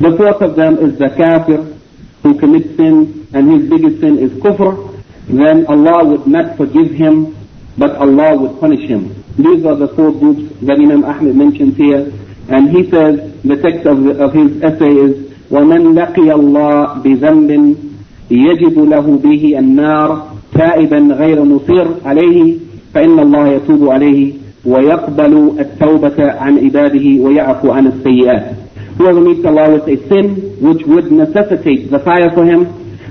The fourth of them is the kafir who commits sin and his biggest sin is kufr, then Allah would not forgive him, but Allah would punish him. These are the four groups that Imam Ahmed mentions here. And he says, the text of, the, of his essay is, وَمَنْ لَقِيَ اللَّهِ بِذَنْبٍ يَجِبُ لَهُ بِهِ النَّارِ تائبا غير مصير عليه فإن الله يتوب عليه ويقبل التوبة عن عباده ويعفو عن السيئات. Whoever meets Allah with a sin which would necessitate the fire for him,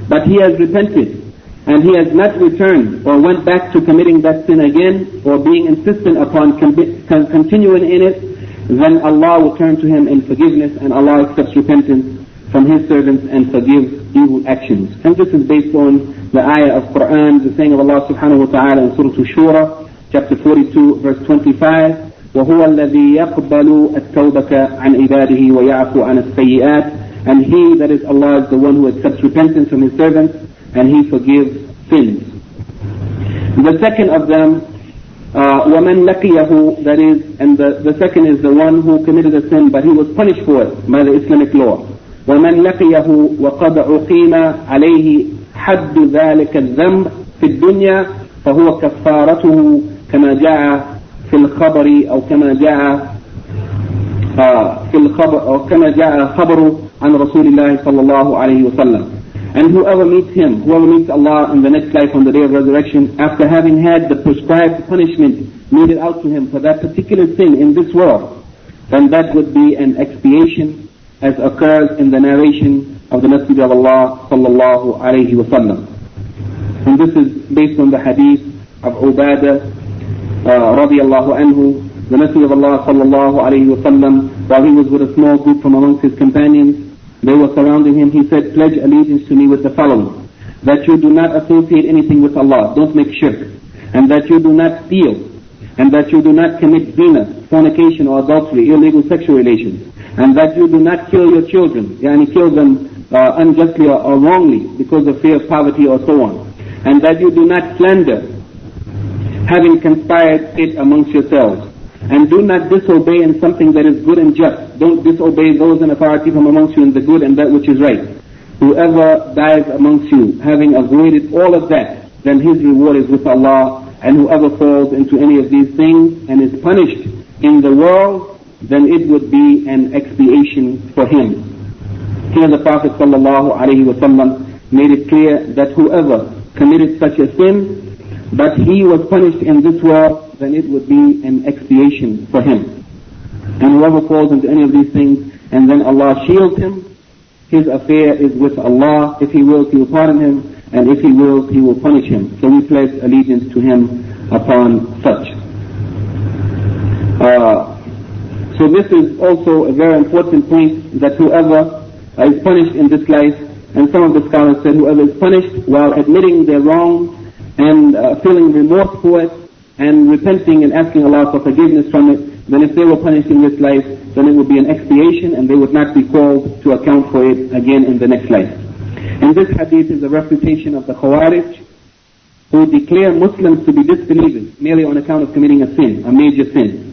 but he has repented and he has not returned or went back to committing that sin again or being insistent upon continuing in it, then Allah will turn to him in forgiveness and Allah accepts repentance from his servants and forgives evil actions. And this is based on the ayah of Quran, the saying of Allah subhanahu wa ta'ala in Surah Shura, chapter 42, verse 25, وهو الذي يقبل التوبة عن عباده ويعفو عن السيئات and he that is Allah is the one who accepts repentance from his servants and he forgives sins. The second of them uh, وَمَنْ لَقِيَهُ that is, and the, the second is the one who committed a sin but he was punished for it by the Islamic law. وَمَنْ لَقِيَهُ وَقَدْ عُقِيمَ عَلَيْهِ حد ذلك الذنب في الدنيا فهو كفارته كما جاء في الخبر أو كما جاء في الخبر أو كما جاء خبر عن رسول الله صلى الله عليه وسلم And whoever meets him, whoever meets Allah in the next life on the day of resurrection, after having had the prescribed punishment meted out to him for that particular sin in this world, then that would be an expiation as occurs in the narration of the Messenger of Allah sallallahu alayhi wa sallam. And this is based on the hadith of Ubadah uh, radiallahu anhu. The Messenger of Allah sallallahu alayhi wa sallam, while he was with a small group from amongst his companions, they were surrounding him. He said, pledge allegiance to me with the following. That you do not associate anything with Allah. Don't make shirk. And that you do not steal. And that you do not commit zina, fornication or adultery, illegal sexual relations. And that you do not kill your children. Yani kill them uh, unjustly or, or wrongly because of fear of poverty or so on. And that you do not slander, having conspired it amongst yourselves. And do not disobey in something that is good and just. Don't disobey those in authority from amongst you in the good and that which is right. Whoever dies amongst you, having avoided all of that, then his reward is with Allah. And whoever falls into any of these things and is punished in the world, then it would be an expiation for him. Here the Prophet ﷺ made it clear that whoever committed such a sin, but he was punished in this world, then it would be an expiation for him. And whoever falls into any of these things and then Allah shields him, his affair is with Allah. If he wills, he will pardon him, and if he wills, he will punish him. So we pledge allegiance to him upon such. Uh, so this is also a very important point that whoever is punished in this life, and some of the scholars said whoever is punished while admitting their wrong and uh, feeling remorse for it, and repenting and asking Allah for forgiveness from it, then if they were punished in this life, then it would be an expiation and they would not be called to account for it again in the next life. And this hadith is a refutation of the Khawarij, who declare Muslims to be disbelievers merely on account of committing a sin, a major sin.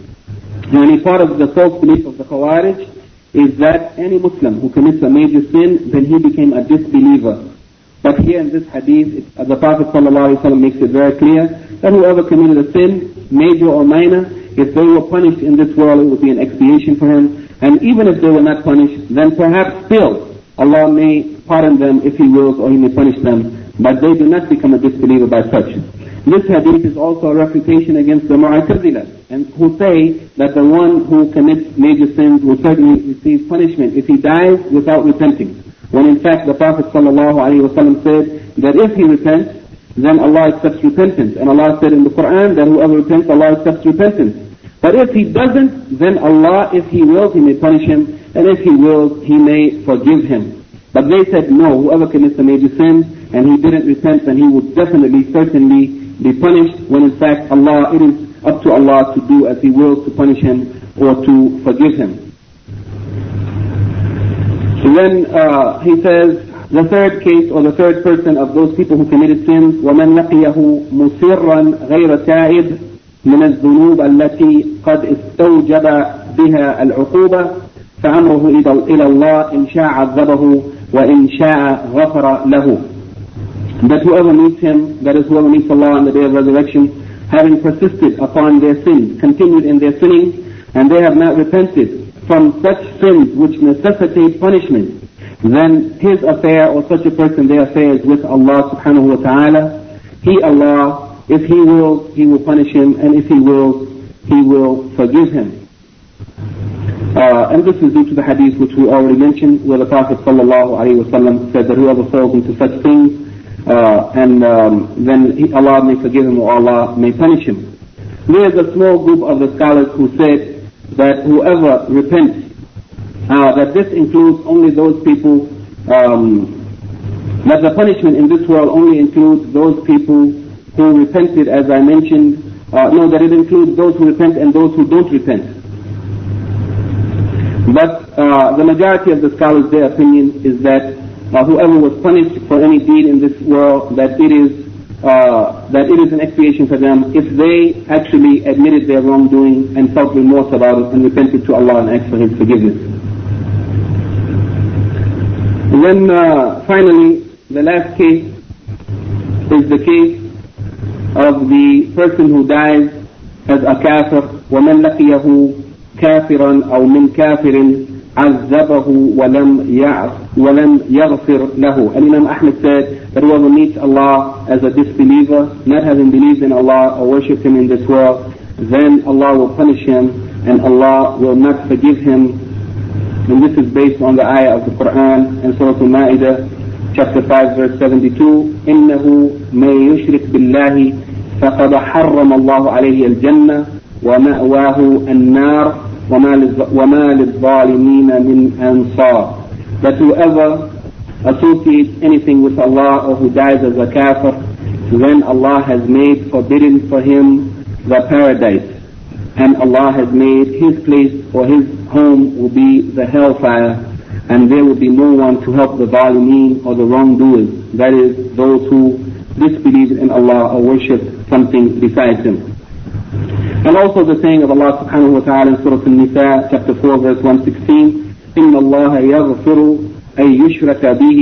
Any part of the false belief of the Khawarij is that any Muslim who commits a major sin, then he became a disbeliever. But here in this hadith, the Prophet ﷺ makes it very clear that whoever committed a sin, major or minor, if they were punished in this world, it would be an expiation for him. And even if they were not punished, then perhaps still Allah may pardon them if He wills or He may punish them. But they do not become a disbeliever by such. This hadith is also a refutation against the Mu'tazila, and who say that the one who commits major sins will certainly receive punishment if he dies without repenting. When in fact the Prophet ﷺ said that if he repents, then Allah accepts repentance. And Allah said in the Quran that whoever repents, Allah accepts repentance. But if he doesn't, then Allah, if he wills, he may punish him, and if he wills, he may forgive him. But they said no, whoever commits a major sin and he didn't repent, then he would definitely, certainly be punished, when in fact Allah, it is up to Allah to do as he wills to punish him or to forgive him. And then uh, he says, the third case or the third person of those people who committed sins, وَمَنْ لَقِيَهُ مُصِرًّا غَيْرَ تَائِبٍ من الذنوب التي قد استوجب بها العقوبة فأمره إلى الله إن شاء عذبه وإن شاء غفر له. That whoever meets him, that is whoever meets Allah on the day of resurrection, having persisted upon their sin, continued in their sinning, and they have not repented, from such sins which necessitate punishment, then his affair or such a person, their affair is with Allah subhanahu wa ta'ala. He, Allah, if He wills, He will punish him, and if He wills, He will forgive him. Uh, and this is due to the hadith which we already mentioned, where the Prophet ﷺ said that whoever falls into such things, uh, and um, then he, Allah may forgive him or Allah may punish him. There is a small group of the scholars who said that whoever repents, uh, that this includes only those people, um, that the punishment in this world only includes those people who repented, as I mentioned, uh, no, that it includes those who repent and those who don't repent. But uh, the majority of the scholars, their opinion is that uh, whoever was punished for any deed in this world, that it is uh, that it is an expiation for them if they actually admitted their wrongdoing and felt remorse about it and repented to Allah and asked for His forgiveness. And then uh, finally, the last case is the case of the person who dies as a kafir, وَمَنْ لَقِيَهُ كافرا أو من كافر عذبه ولم ولم يغفر له. And Imam said that whoever meets Allah as a disbeliever, not having believed in Allah or worshipped Him in this world, then Allah will punish him and Allah will not forgive him. And this is based on the ayah of the Quran in Surah Al-Ma'idah, chapter 5, verse 72. إنه من يشرك بالله فقد حرم الله عليه الجنة ومأواه النار وما للظالمين من أنصار that whoever associates anything with Allah or who dies as a kafir then Allah has made forbidden for him the paradise and Allah has made his place or his home will be the hellfire and there will be no one to help the zalimeen or the wrongdoers that is those who disbelieve in Allah or worship something besides him and also the saying of Allah subhanahu wa ta'ala in Surah Al-Nisa, chapter 4, verse 116, إِنَّ اللَّهَ يَغْفِرُ أَن يُشْرَكَ بِهِ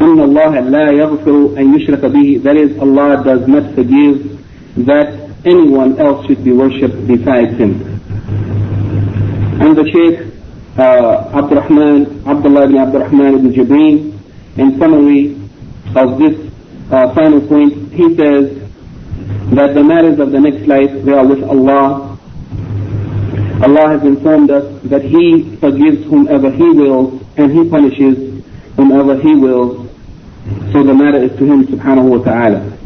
إِنَّ اللَّهَ لَا يَغْفِرُ أَن يُشْرَكَ بِهِ That is, Allah does not forgive that anyone else should be worshipped besides Him. And the Shaykh uh, Abdurrahman, Abdullah ibn Abdurrahman ibn Jibreen, in summary of this uh, final point, he says, that the matters of the next life, they are with Allah. Allah has informed us that He forgives whomever He wills and He punishes whomever He wills. So the matter is to Him subhanahu wa ta'ala.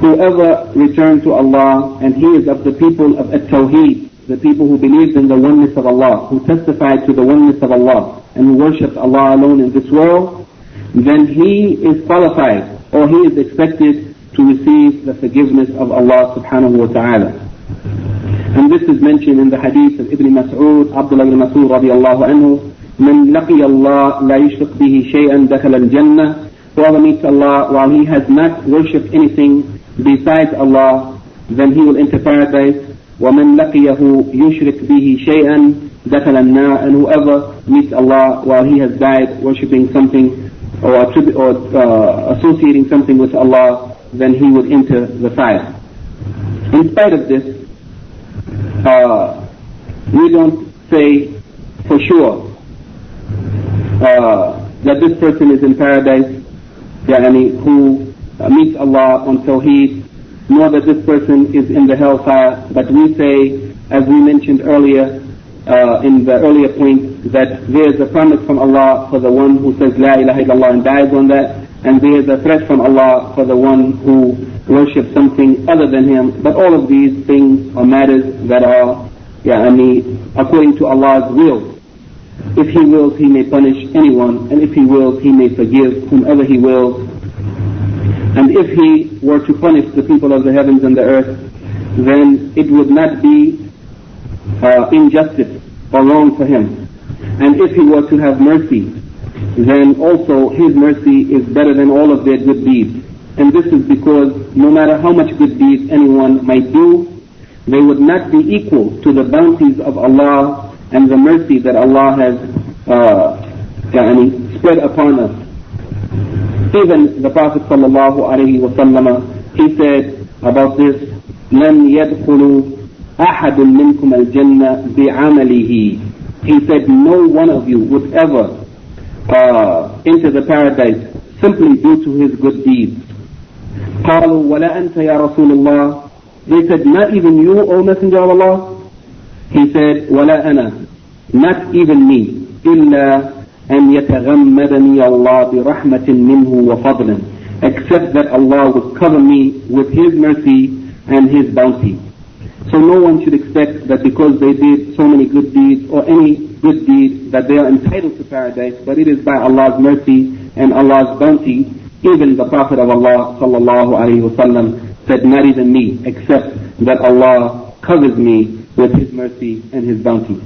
Whoever returns to Allah and he is of the people of At-Tawheed, the people who believe in the oneness of Allah, who testify to the oneness of Allah and who worship Allah alone in this world, then he is qualified or he is expected to receive the forgiveness of Allah subhanahu wa ta'ala. And this is mentioned in the hadith of Ibn Mas'ud, Abdullah ibn Mas'ud radiallahu anhu, من لقي الله لا يشرك به شيئا دخل الجنة Whoever meets Allah while he has not worshipped anything besides Allah, then he will enter paradise. ومن لقيه يشرك به شيئا دخل النار And whoever meets Allah while he has died worshipping something or, or uh, associating something with Allah, then he would enter the fire. In spite of this, uh, we don't say for sure uh, that this person is in paradise, yani, who meets Allah on Tawheed, nor that this person is in the hellfire, but we say, as we mentioned earlier, uh, in the earlier point, that there is a promise from Allah for the one who says La ilaha illallah and dies on that, and there is a threat from Allah for the one who worships something other than Him. But all of these things are matters that are, I according to Allah's will. If He wills, He may punish anyone, and if He wills, He may forgive whomever He wills. And if He were to punish the people of the heavens and the earth, then it would not be uh, injustice or wrong for Him. And if He were to have mercy, then also His mercy is better than all of their good deeds. And this is because no matter how much good deeds anyone might do, they would not be equal to the bounties of Allah and the mercy that Allah has uh, spread upon us. Even the Prophet sallallahu alaihi wasallam, he said about this, لن يدخل أحد منكم الجنة بعمله. He said, no one of you would ever uh, into the paradise simply due to his good deeds. قالوا ولا أنت يا رسول الله They said, not even you, O Messenger of Allah? He said, وَلَا أَنَا Not even me. إِلَّا أن يتغمدني الله برحمة منه وفضل except that Allah would cover me with His mercy and His bounty. So no one should expect that because they did so many good deeds or any good deed that they are entitled to paradise, but it is by Allah's mercy and Allah's bounty. Even the Prophet of Allah sallallahu alaihi wasallam said, not even me, except that Allah covers me with His mercy and His bounty.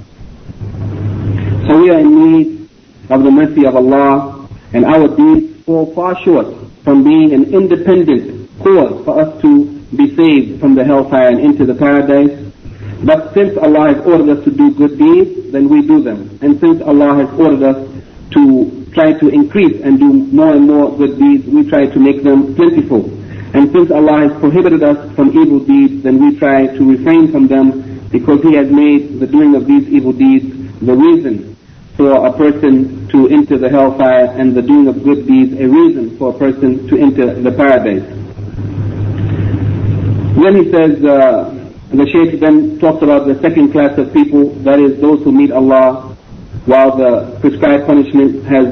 So we are in need of the mercy of Allah and our deeds fall far short from being an independent cause for us to be saved from the hellfire and into the paradise. But since Allah has ordered us to do good deeds, then we do them. And since Allah has ordered us to try to increase and do more and more good deeds, we try to make them plentiful. And since Allah has prohibited us from evil deeds, then we try to refrain from them because He has made the doing of these evil deeds the reason for a person to enter the hellfire and the doing of good deeds a reason for a person to enter the paradise. Then he says, uh, the Shaykh then talks about the second class of people, that is those who meet Allah while the prescribed punishment has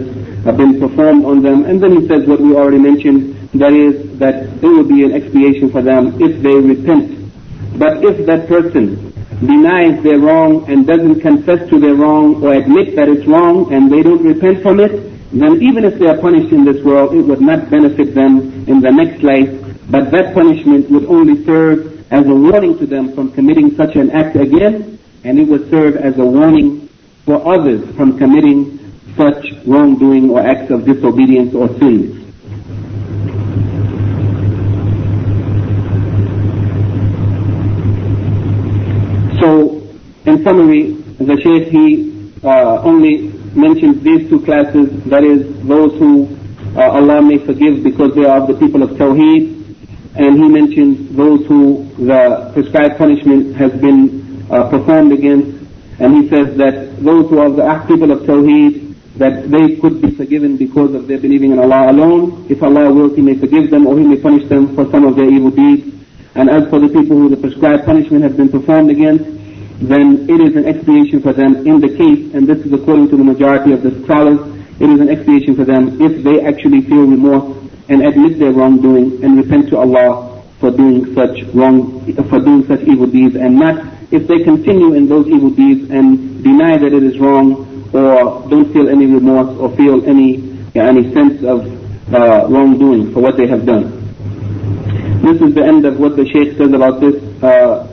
uh, been performed on them. And then he says what we already mentioned, that is that it will be an expiation for them if they repent. But if that person denies their wrong and doesn't confess to their wrong or admit that it's wrong and they don't repent from it, then even if they are punished in this world, it would not benefit them in the next life, but that punishment would only serve as a warning to them from committing such an act again, and it would serve as a warning for others from committing such wrongdoing or acts of disobedience or sins. So, in summary, the Shaykh, he uh, only mentions these two classes, that is, those who uh, Allah may forgive because they are of the people of Tawheed, and he mentions those who the prescribed punishment has been uh, performed against, and he says that those who are the people of Tawheed, that they could be forgiven because of their believing in Allah alone. If Allah wills, He may forgive them or He may punish them for some of their evil deeds. And as for the people who the prescribed punishment has been performed against, then it is an expiation for them in the case, and this is according to the majority of the scholars, it is an expiation for them if they actually feel remorse and admit their wrongdoing and repent to Allah for doing such wrong, for doing such evil deeds, and not if they continue in those evil deeds and deny that it is wrong, or don't feel any remorse or feel any any sense of uh, wrongdoing for what they have done. This is the end of what the Shaykh says about this. Uh,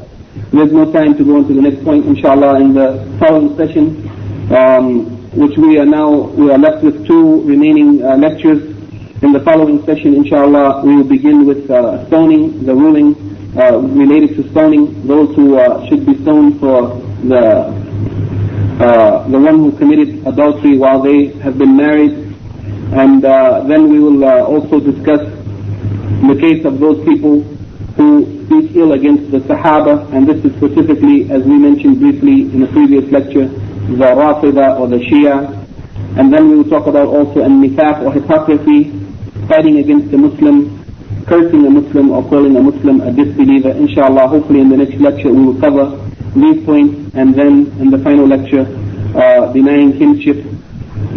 there's no time to go on to the next point, inshallah, in the following session, um, which we are now, we are left with two remaining uh, lectures. In the following session, inshallah, we will begin with uh, stoning, the ruling uh, related to stoning, those who uh, should be stoned for the, uh, the one who committed adultery while they have been married. And uh, then we will also discuss the case of those people who speak ill against the Sahaba, and this is specifically, as we mentioned briefly in the previous lecture, the Rafida or the Shia. And then we will talk about also an nifaq or hypocrisy, fighting against a Muslim, cursing a Muslim or calling a Muslim a disbeliever. Inshallah, hopefully in the next lecture we will cover these points, and then in the final lecture, uh, denying kinship,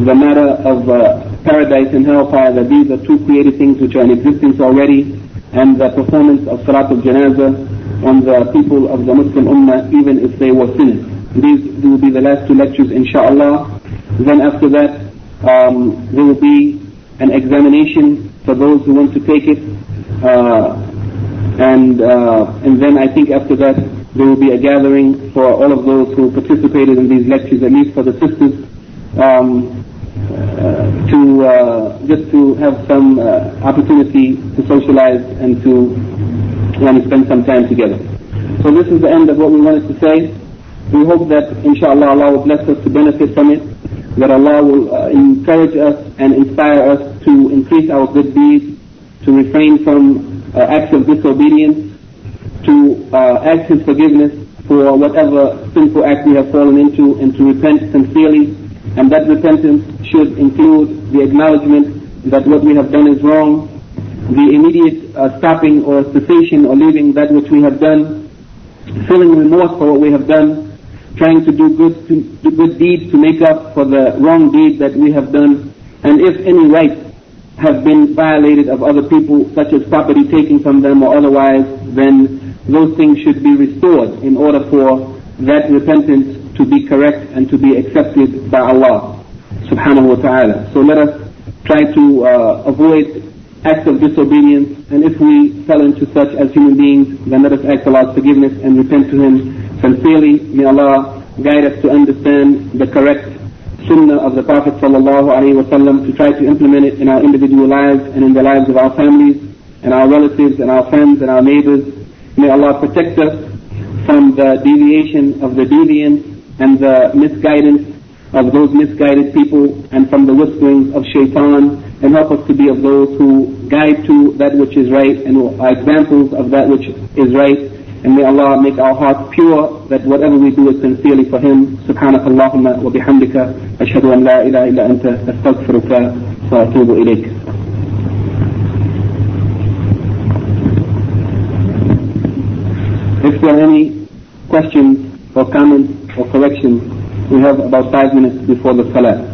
the matter of uh, paradise and hellfire, that these are two created things which are in existence already, and the performance of Salat Salatul Janazah on the people of the Muslim Ummah even if they were sinners. These will be the last two lectures inshallah. Then after that um, there will be an examination for those who want to take it uh, and uh, and then I think after that there will be a gathering for all of those who participated in these lectures, at least for the sisters. Um, uh, to uh, just to have some uh, opportunity to socialize and to to spend some time together. So this is the end of what we wanted to say. We hope that inshallah Allah will bless us to benefit from it, that Allah will uh, encourage us and inspire us to increase our good deeds, to refrain from uh, acts of disobedience, to uh, ask His forgiveness for whatever sinful act we have fallen into and to repent sincerely. And that repentance should include the acknowledgement that what we have done is wrong the immediate uh, stopping or cessation or leaving that which we have done, feeling remorse for what we have done, trying to do good, to, do good deeds to make up for the wrong deed that we have done, and if any rights have been violated of other people, such as property taken from them or otherwise, then those things should be restored in order for that repentance to be correct and to be accepted by Allah subhanahu wa ta'ala. So let us try to uh, avoid acts of disobedience and if we fell into such as human beings, then let us ask Allah's forgiveness and repent to Him sincerely. May Allah guide us to understand the correct sunnah of the Prophet wasallam to try to implement it in our individual lives and in the lives of our families and our relatives and our friends and our neighbors. May Allah protect us from the deviation of the deviant and the misguidance of those misguided people and from the whisperings of shaitan and help us to be of those who guide to that which is right and are examples of that which is right. And may Allah make our hearts pure that whatever we do is sincerely for Him. سبحانك اللهم وبحمدك أشهد أن لا إله إلا أنت أستغفرك وأتوب إليك. If there are any questions or comments or corrections, we have about five minutes before the Salah.